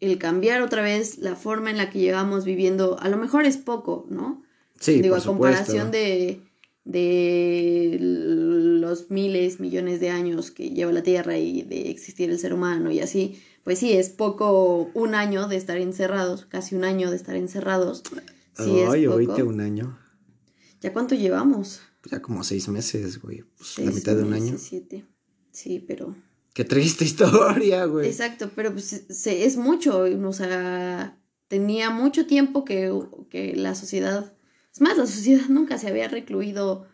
el cambiar otra vez la forma en la que llevamos viviendo. A lo mejor es poco, ¿no? Sí, Digo, por a comparación supuesto. de, de los miles, millones de años que lleva la Tierra y de existir el ser humano y así, pues sí, es poco un año de estar encerrados, casi un año de estar encerrados. Sí, Ay, es poco. un año. ¿Ya cuánto llevamos? Ya como seis meses, güey. Pues la mitad de un meses, año. Siete. Sí, pero... Qué triste historia, güey. Exacto, pero pues se- es mucho, o sea, tenía mucho tiempo que, que la sociedad... Es más, la sociedad nunca se había recluido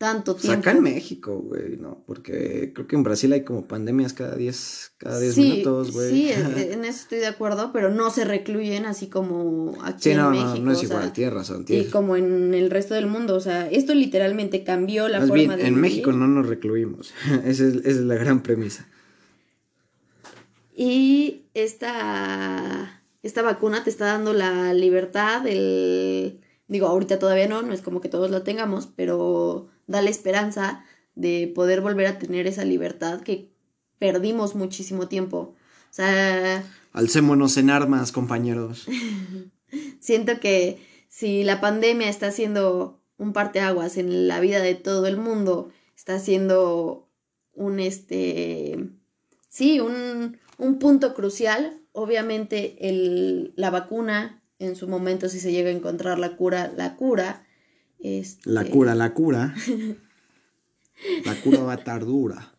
tanto Pues tiempo. acá en México, güey, ¿no? Porque creo que en Brasil hay como pandemias cada 10 cada 10 sí, minutos, güey. Sí, e- en eso estoy de acuerdo, pero no se recluyen así como aquí Sí, en no, México. no, no es o sea, igual, tierra, son y como en el resto del mundo, o sea, esto literalmente cambió la Más forma bien, de en vivir. México no nos recluimos. esa, es, esa es la gran premisa. Y esta, esta vacuna te está dando la libertad, el... Digo, ahorita todavía no, no es como que todos la tengamos, pero da la esperanza de poder volver a tener esa libertad que perdimos muchísimo tiempo. O sea, Alcémonos en armas, compañeros. siento que si la pandemia está haciendo un parteaguas en la vida de todo el mundo, está haciendo un este sí, un, un punto crucial. Obviamente el, la vacuna, en su momento, si se llega a encontrar la cura, la cura. Este, La cura, la cura. La cura va a estar dura.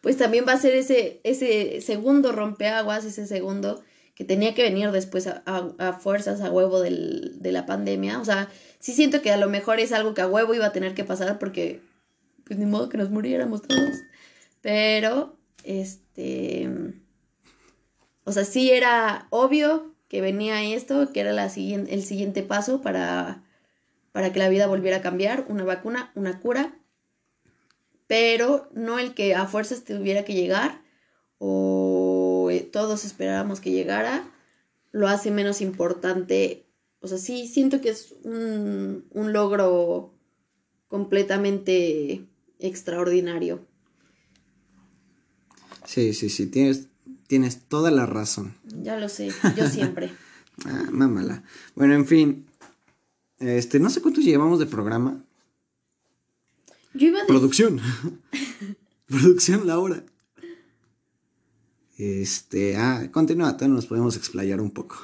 Pues también va a ser ese, ese segundo rompeaguas, ese segundo que tenía que venir después a, a- a fuerzas, a huevo del- de la pandemia. O sea, sí siento que a lo mejor es algo que a huevo iba a tener que pasar porque, pues ni modo que nos muriéramos todos. Pero, este, o sea, sí era obvio que venía esto, que era la siguiente, el siguiente paso para, para que la vida volviera a cambiar, una vacuna, una cura, pero no el que a fuerzas tuviera que llegar o eh, todos esperábamos que llegara, lo hace menos importante. O sea, sí siento que es un, un logro completamente extraordinario. Sí, sí, sí, tienes, tienes toda la razón. Ya lo sé, yo siempre. Ah, mámala. Bueno, en fin. Este, no sé cuánto llevamos de programa. Yo iba a Producción. Producción, Laura. Este, ah, continúa, todavía nos podemos explayar un poco.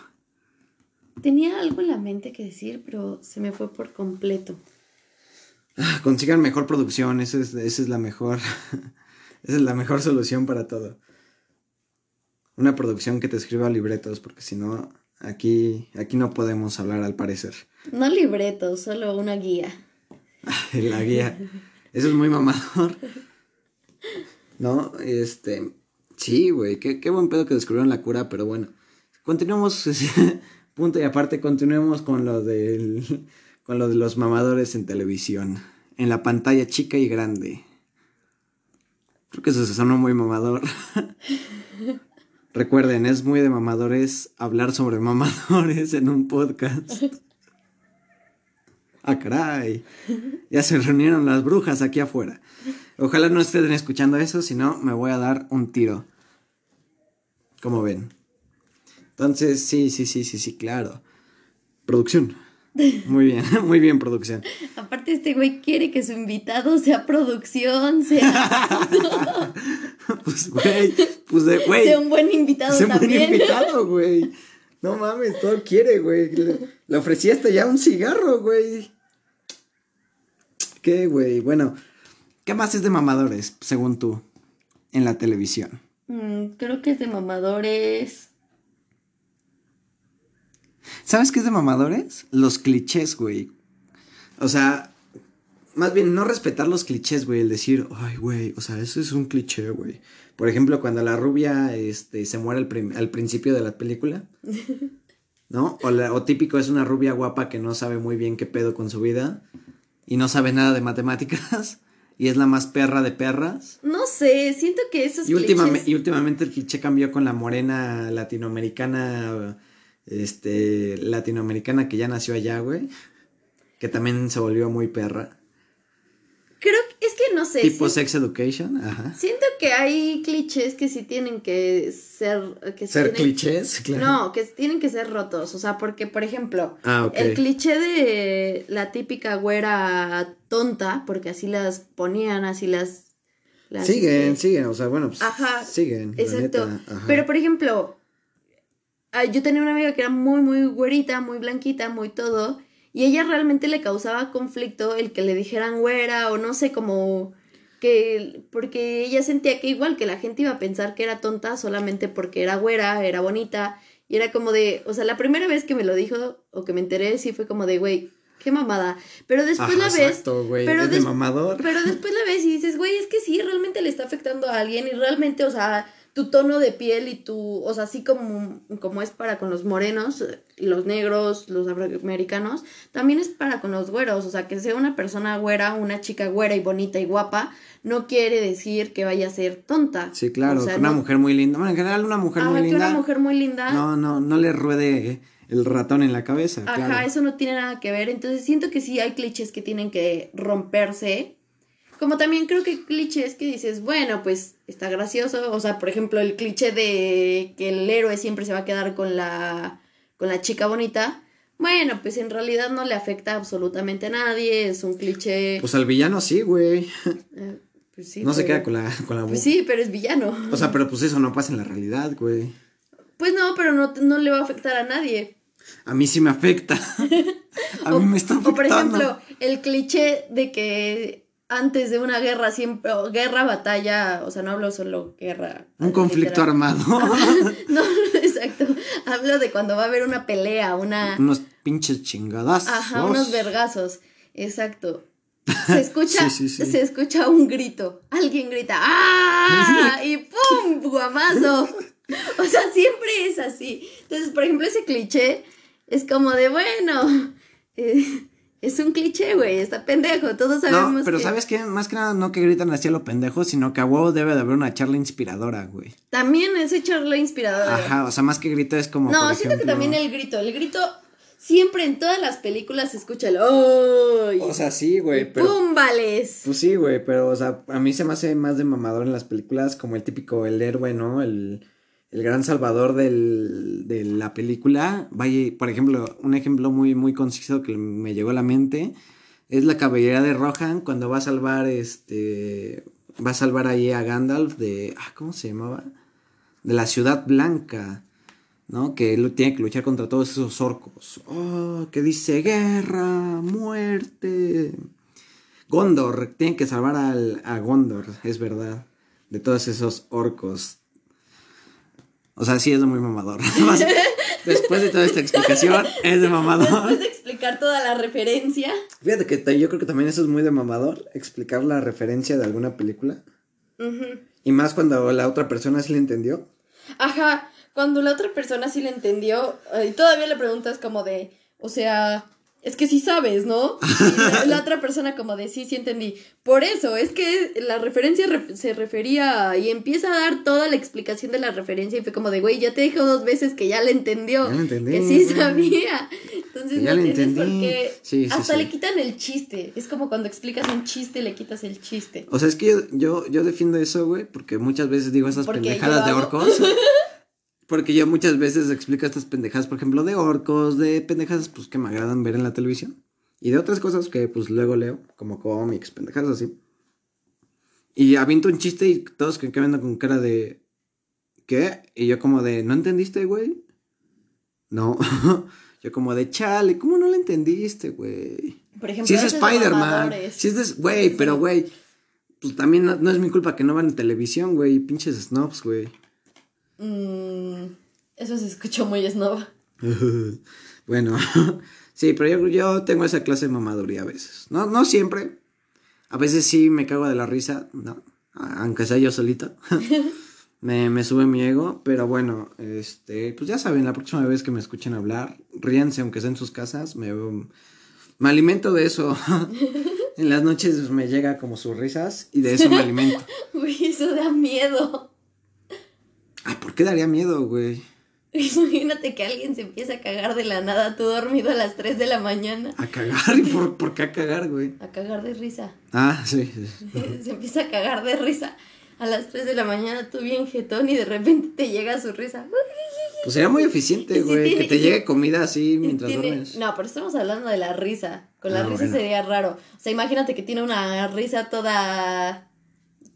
Tenía algo en la mente que decir, pero se me fue por completo. Ah, consigan mejor producción, esa es, esa es la mejor. esa es la mejor solución para todo. Una producción que te escriba libretos, porque si no, aquí, aquí no podemos hablar al parecer. No libretos, solo una guía. la guía. Eso es muy mamador. ¿No? Este. Sí, güey. Qué, qué buen pedo que descubrieron la cura, pero bueno. Continuemos. punto y aparte, continuemos con lo del. Con lo de los mamadores en televisión. En la pantalla chica y grande. Creo que eso se sonó muy mamador. Recuerden, es muy de mamadores hablar sobre mamadores en un podcast. Ah, caray. Ya se reunieron las brujas aquí afuera. Ojalá no estén escuchando eso, si no, me voy a dar un tiro. Como ven. Entonces, sí, sí, sí, sí, sí, claro. Producción. Muy bien, muy bien, producción. Aparte, este güey quiere que su invitado sea producción, sea. pues, güey, pues, de, güey. Sea un buen invitado sea un también. buen invitado, güey. No mames, todo quiere, güey. Le, le ofrecí hasta ya un cigarro, güey. ¿Qué, güey? Bueno, ¿qué más es de mamadores, según tú, en la televisión? Mm, creo que es de mamadores. ¿Sabes qué es de mamadores? Los clichés, güey. O sea, más bien no respetar los clichés, güey. El decir, ay, güey, o sea, eso es un cliché, güey. Por ejemplo, cuando la rubia este, se muere al, al principio de la película. ¿No? O, la- o típico es una rubia guapa que no sabe muy bien qué pedo con su vida. Y no sabe nada de matemáticas. Y es la más perra de perras. No sé, siento que esos Y, últimame- clichés. y últimamente el cliché cambió con la morena latinoamericana, este, latinoamericana que ya nació allá, güey. Que también se volvió muy perra. Creo que es que no sé. Tipo sex education, ajá. siento que hay clichés que sí tienen que ser. Que Ser tienen- clichés, claro. No, que tienen que ser rotos. O sea, porque, por ejemplo, Ah, el cliché de la típica güera tonta, porque así las ponían, así las. las, siguen, este, siguen, o sea, bueno, pues Ajá, siguen. Exacto. neta, ajá. Pero por ejemplo, ah, yo tenía una amiga que era muy, muy güerita, muy blanquita, muy todo. Y ella realmente le causaba conflicto el que le dijeran güera o no sé, como que porque ella sentía que igual que la gente iba a pensar que era tonta solamente porque era güera, era bonita. Y era como de, o sea, la primera vez que me lo dijo o que me enteré, sí fue como de, güey, qué mamada. Pero después Ajá, la ves exacto, güey, pero es de des- mamador. pero después la ves y dices, güey, es que sí, realmente le está afectando a alguien y realmente, o sea, tu tono de piel y tu, o sea, así como, como es para con los morenos, y los negros, los afroamericanos, también es para con los güeros, o sea, que sea una persona güera, una chica güera y bonita y guapa, no quiere decir que vaya a ser tonta. Sí, claro, O sea, que una no- mujer muy linda. Bueno, en general una mujer Ajá, muy que linda. una mujer muy linda. No, no, no le ruede el ratón en la cabeza, Ajá, claro. eso no tiene nada que ver. Entonces siento que sí hay clichés que tienen que romperse. Como también creo que clichés que dices, bueno, pues está gracioso. O sea, por ejemplo, el cliché de que el héroe siempre se va a quedar con la, con la chica bonita. Bueno, pues en realidad no le afecta absolutamente a nadie. Es un cliché. Pues al villano sí, güey. eh, pues sí, no se queda con la, con la Pues sí, pero es villano. O sea, pero pues eso no pasa en la realidad, güey. Pues no, pero no, no le va a afectar a nadie. A mí sí me afecta. A mí me está afectando. O por ejemplo, el cliché de que antes de una guerra siempre, o guerra, batalla, o sea, no hablo solo guerra. Un conflicto literal. armado. No, exacto. Hablo de cuando va a haber una pelea, una... Unos pinches chingadas. Ajá, unos vergazos. Exacto. Se escucha, Sí, sí, sí. se escucha un grito. Alguien grita ¡Ah! Y ¡pum! ¡Guamazo! O sea, siempre es así. Entonces, por ejemplo, ese cliché es como de, bueno, eh, es un cliché, güey, está pendejo. Todos sabemos No, pero que ¿sabes qué? Más que nada no que gritan así a lo pendejo, sino que a huevo debe de haber una charla inspiradora, güey. también es echarle inspiradora. Ajá, o sea, más que grito es como. No, por siento que también el grito. El grito siempre en todas las películas se escucha el ¡Ay! O sea, sí, güey, pero. ¡Pum! Vales. Pues sí, güey, pero, o sea, a mí se me hace más de mamador en las películas como el típico, el héroe, ¿no? El, el gran salvador de la película. Por ejemplo, un ejemplo muy, muy conciso que me llegó a la mente es la caballería de Rohan cuando va a salvar, este, va a salvar ahí a Gandalf de, ah, ¿cómo se llamaba? De la Ciudad Blanca. ¿no? Que tiene que luchar contra todos esos orcos. Oh, que dice guerra, muerte. Gondor, tiene que salvar al, a Gondor, es verdad. De todos esos orcos. O sea, sí es muy mamador. Después de toda esta explicación, es de mamador. Después de explicar toda la referencia. Fíjate que yo creo que también eso es muy de mamador, explicar la referencia de alguna película. Y más cuando la otra persona sí le entendió. Ajá, cuando la otra persona sí le entendió, eh, y todavía le preguntas como de, o sea, es que sí sabes, ¿no? Y la, otra persona como de, sí, sí entendí. Por eso, es que la referencia se refería y empieza a dar toda la explicación de la referencia y fue como de, güey, ya te dijo dos veces que ya le entendió. Ya le entendí. Que sí sabía. Entonces Ya no por entendí. Sí, sí, Hasta sí. le quitan el chiste. Es como cuando explicas un chiste le quitas el chiste. O sea, es que yo, yo, yo defiendo eso, güey, porque muchas veces digo esas Porque pendejadas de orcos. Porque yo muchas veces explico estas pendejadas, por ejemplo, de orcos, de pendejadas, pues, que me agradan ver en la televisión. Y de otras cosas que, pues, luego leo, como cómics, pendejadas así. Y aviento un chiste y todos que quedan con cara de... ¿Qué? Y yo como de, ¿no entendiste, güey? No. yo como de, chale, ¿cómo no lo entendiste, güey? Por ejemplo, Si es Spider-Man. Si es de. Güey, pero güey. Pues también no, no es mi culpa que no van en televisión, güey. Pinches snobs, güey. Mm, eso se escuchó muy snob. bueno. sí, pero yo, yo tengo esa clase de mamaduría a veces. No, no siempre. A veces sí me cago de la risa, ¿no? Aunque sea yo solito. me, me sube mi ego. Pero bueno, este. Pues ya saben, la próxima vez que me escuchen hablar, ríanse aunque sea en sus casas. Me, me alimento de eso. en las noches me llega como sus risas y de eso me alimento. Uy, eso da miedo. ¿Por qué daría miedo, güey? Imagínate que alguien se empieza a cagar de la nada, tú dormido a las 3 de la mañana. A cagar. ¿Y por, por qué a cagar, güey? A cagar de risa. Ah, sí. sí. se empieza a cagar de risa. A las 3 de la mañana tú bien jetón y de repente te llega su risa. Pues sería muy eficiente, güey. que te llegue comida así mientras tiene- duermes. No, pero estamos hablando de la risa. Con la Ah, risa bueno. sería raro. O sea, imagínate que tiene una risa toda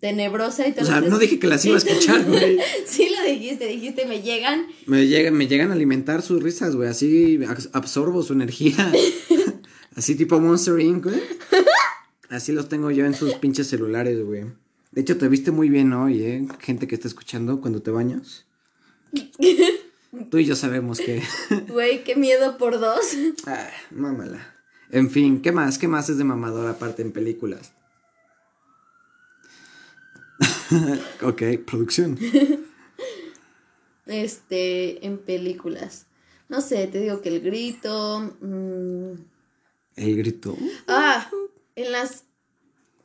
tenebrosa y te O sea, no dije que las iba a escuchar, güey. Sí dijiste, dijiste, me llegan. Me llegan, me llegan a alimentar sus risas, güey. Así abs- absorbo su energía. así tipo Monster Inc., güey. Así los tengo yo en sus pinches celulares, güey. De hecho, te viste muy bien hoy, ¿eh? Gente que está escuchando cuando te bañas. Tú y yo sabemos que... Güey, qué miedo por dos. Ah, mámala. En fin, ¿qué más? ¿Qué más es de mamador aparte en películas? ok, producción. Este, en películas. No sé, te digo que el grito. mm, El grito. Ah, en las.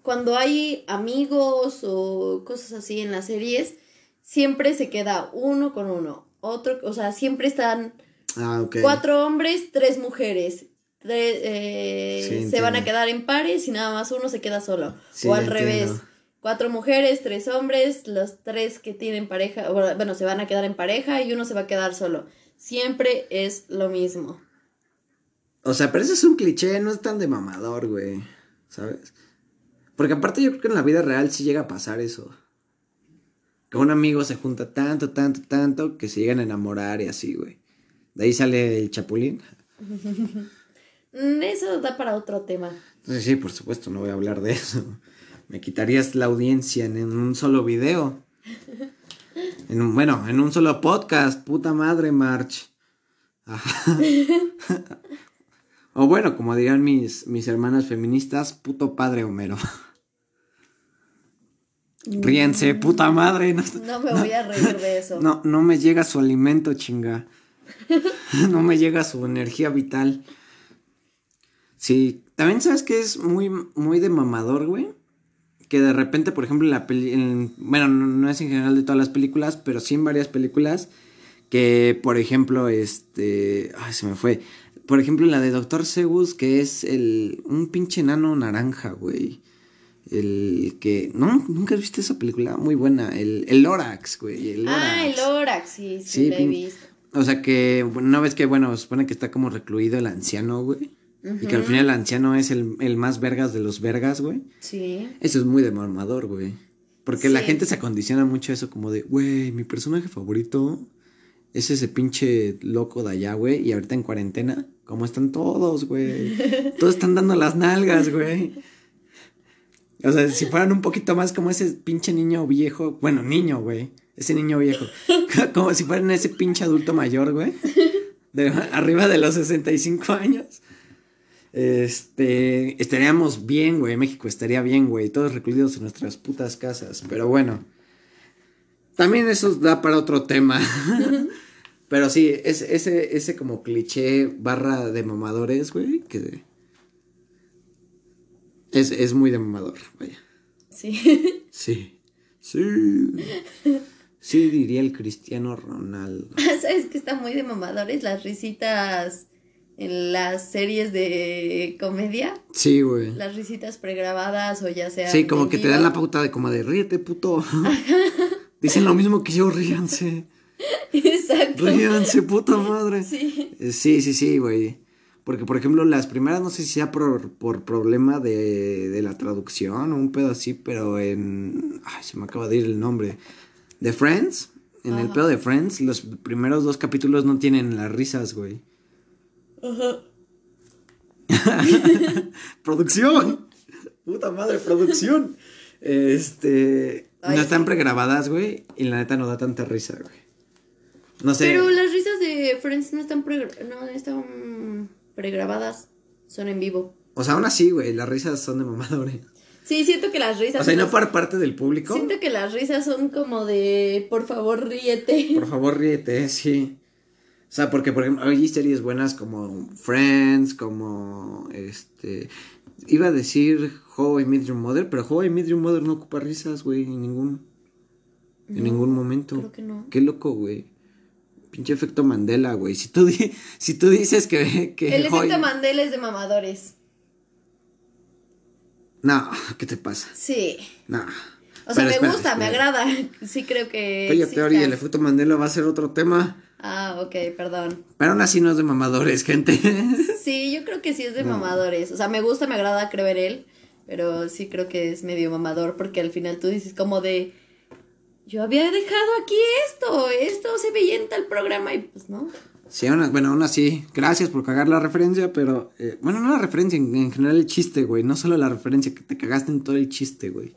Cuando hay amigos o cosas así en las series, siempre se queda uno con uno. Otro, o sea, siempre están Ah, cuatro hombres, tres mujeres. Eh, Sí, se van a quedar en pares y nada más uno se queda solo. Sí, o al entiendo. revés. Cuatro mujeres, tres hombres, los tres que tienen pareja, bueno, se van a quedar en pareja y uno se va a quedar solo. Siempre es lo mismo. O sea, pero ese es un cliché, no es tan de mamador, güey. ¿Sabes? Porque aparte yo creo que en la vida real sí llega a pasar eso. Que un amigo se junta tanto, tanto, tanto que se llegan a enamorar y así, güey. De ahí sale el chapulín. Mm, Eso da para otro tema. Sí, por supuesto, no voy a hablar de eso. Me quitarías la audiencia en, en un solo video. En un, bueno, en un solo podcast. Puta madre, March. O bueno, como dirían mis, mis hermanas feministas, puto padre Homero. Ríense, puta madre. No, No me voy a reír de eso. no, no me llega su alimento, chinga. no me llega su energía vital. Sí, también sabes que es muy, muy de mamador, güey. Que de repente, por ejemplo, en la peli en- bueno, no, no es en general de todas las películas, pero sí en varias películas. Que, por ejemplo, este. Ay, se me fue. Por ejemplo, la de Doctor Seuss, que es el. Un pinche enano naranja, güey. El que. ¿No? ¿Nunca viste esa película? Muy buena. El, el Lorax, güey. El Ah, el Lorax. Lorax, sí, sí, Sí, he visto. O sea que, una vez que, bueno, supone que está como recluido el anciano, güey. Y que al final el anciano es el, el más vergas de los vergas, güey. Sí. Eso es muy de mamador, güey. Porque la gente se acondiciona mucho a eso como de, güey, mi personaje favorito es ese pinche loco de allá, güey. Y ahorita en cuarentena, ¿cómo están todos, güey? Todos están dando las nalgas, güey. O sea, si fueran un poquito más como ese pinche niño viejo, bueno, niño, güey. Ese niño viejo. Como si fueran ese pinche adulto mayor, güey. De, arriba de los 65 años. Este, estaríamos bien, güey. México estaría bien, güey. Todos recluidos en nuestras putas casas. Pero bueno. También eso da para otro tema. Pero sí, es, ese, ese como cliché barra de mamadores, güey, que es, es muy de mamador, vaya. Sí. Sí. Sí. Sí, diría el Cristiano Ronaldo. ¿Sabes que está muy de mamadores? Las risitas en las series de comedia. Sí, güey. Las risitas pregrabadas o ya sea. Sí, como que te dan la pauta de como de ríete, puto. Dicen lo mismo que yo, ríanse. Exacto. Ríanse, puta madre. Sí. Eh, Sí, sí, sí, güey. Porque, por ejemplo, las primeras, no sé si sea por, por problema de, de la traducción o un pedo así, pero en... Ay, se me acaba de ir el nombre. De Friends, en el pedo de Friends, los primeros dos capítulos no tienen las risas, güey. Ajá. ¡Producción! ¡Puta madre, producción! Este... Ay, no están pregrabadas, güey, y la neta no da tanta risa, güey. No sé. Pero las risas de Friends no están, pre- no están pregrabadas, son en vivo. O sea, aún así, güey, las risas son de mamadores. Sí, siento que las risas. O sea, y no por parte del público. Siento que las risas son como de, por favor, ríete. Por favor, ríete, sí. O sea, porque, por ejemplo, hay series buenas como Friends, como, este... Iba a decir How I Met Your Mother, pero How I Met Your Mother no ocupa risas, güey, en ningún... En No, ningún momento. creo que no. Qué loco, güey. Pinche efecto Mandela, güey. Si tú, di- si tú dices que... que El How I- efecto Mandela es de mamadores. No, ¿qué te pasa? Sí. No. O sea, Pero me espera, gusta, me espera. agrada. Sí creo que. Oye, exista. Teoría, el efecto Mandela va a ser otro tema. Ah, ok, perdón. Pero aún así no es de mamadores, gente. Sí, yo creo que sí es de No. mamadores. O sea, me gusta, me agrada creo en él. Pero sí creo que es medio mamador. Porque al final tú dices como de. Yo había dejado aquí esto. Esto se veía en tal programa. Y pues no. Sí, aún- bueno, aún así, gracias por cagar la referencia, pero, eh, bueno, no la referencia, en, en general el chiste, güey, no solo la referencia, que te cagaste en todo el chiste, güey.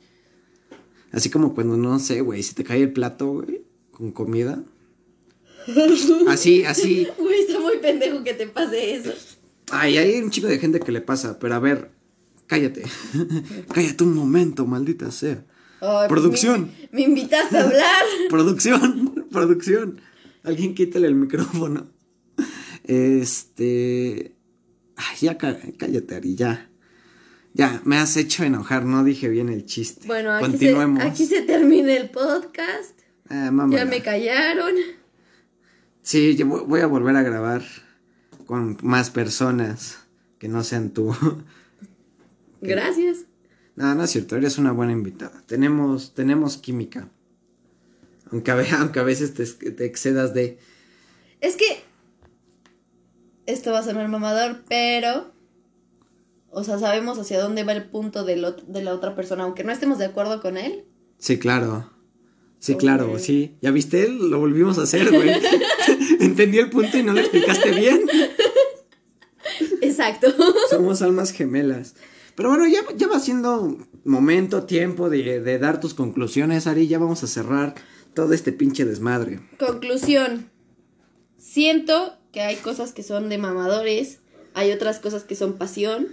Así como cuando, no sé, güey, si te cae el plato, güey, con comida. Así, así. Güey, está muy pendejo que te pase eso. Ay, hay un chico de gente que le pasa, pero a ver, cállate. cállate un momento, maldita sea. Pues, Producción. Me, me invitaste a hablar. Producción, producción. Alguien quítale el micrófono. Este. Ay, ya cá- cállate, Ari, ya. Ya, me has hecho enojar, no dije bien el chiste. Bueno, aquí se, Continuemos. aquí se termina el podcast. Ah. Ya me callaron. Sí, yo voy a volver a grabar con más personas que no sean tú. Gracias. no, no es cierto, eres una buena invitada. Tenemos, tenemos química. Aunque a, aunque a veces te, te excedas de... Es que esto va a sonar mamador, pero o sea, sabemos hacia dónde va el punto de la otra persona, aunque no estemos de acuerdo con él. Sí, claro. Sí, claro, sí. ¿Ya viste? Lo volvimos a hacer, güey. Entendí el punto y no lo explicaste bien. Exacto. Somos almas gemelas. Pero bueno, ya, ya va siendo momento, tiempo de, de dar tus conclusiones, Ari. Ya vamos a cerrar todo este pinche desmadre. Conclusión. Siento que hay cosas que son de mamadores, hay otras cosas que son pasión,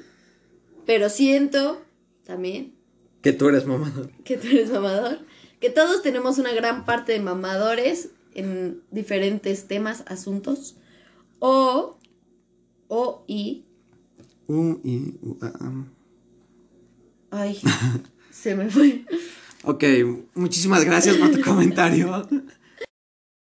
pero siento también Que tú eres mamador. que tú eres mamador, que todos tenemos una gran parte de mamadores en diferentes temas, asuntos, o, o y, U, I, U, A, A. ay, se me fue. Ok, muchísimas gracias por tu comentario.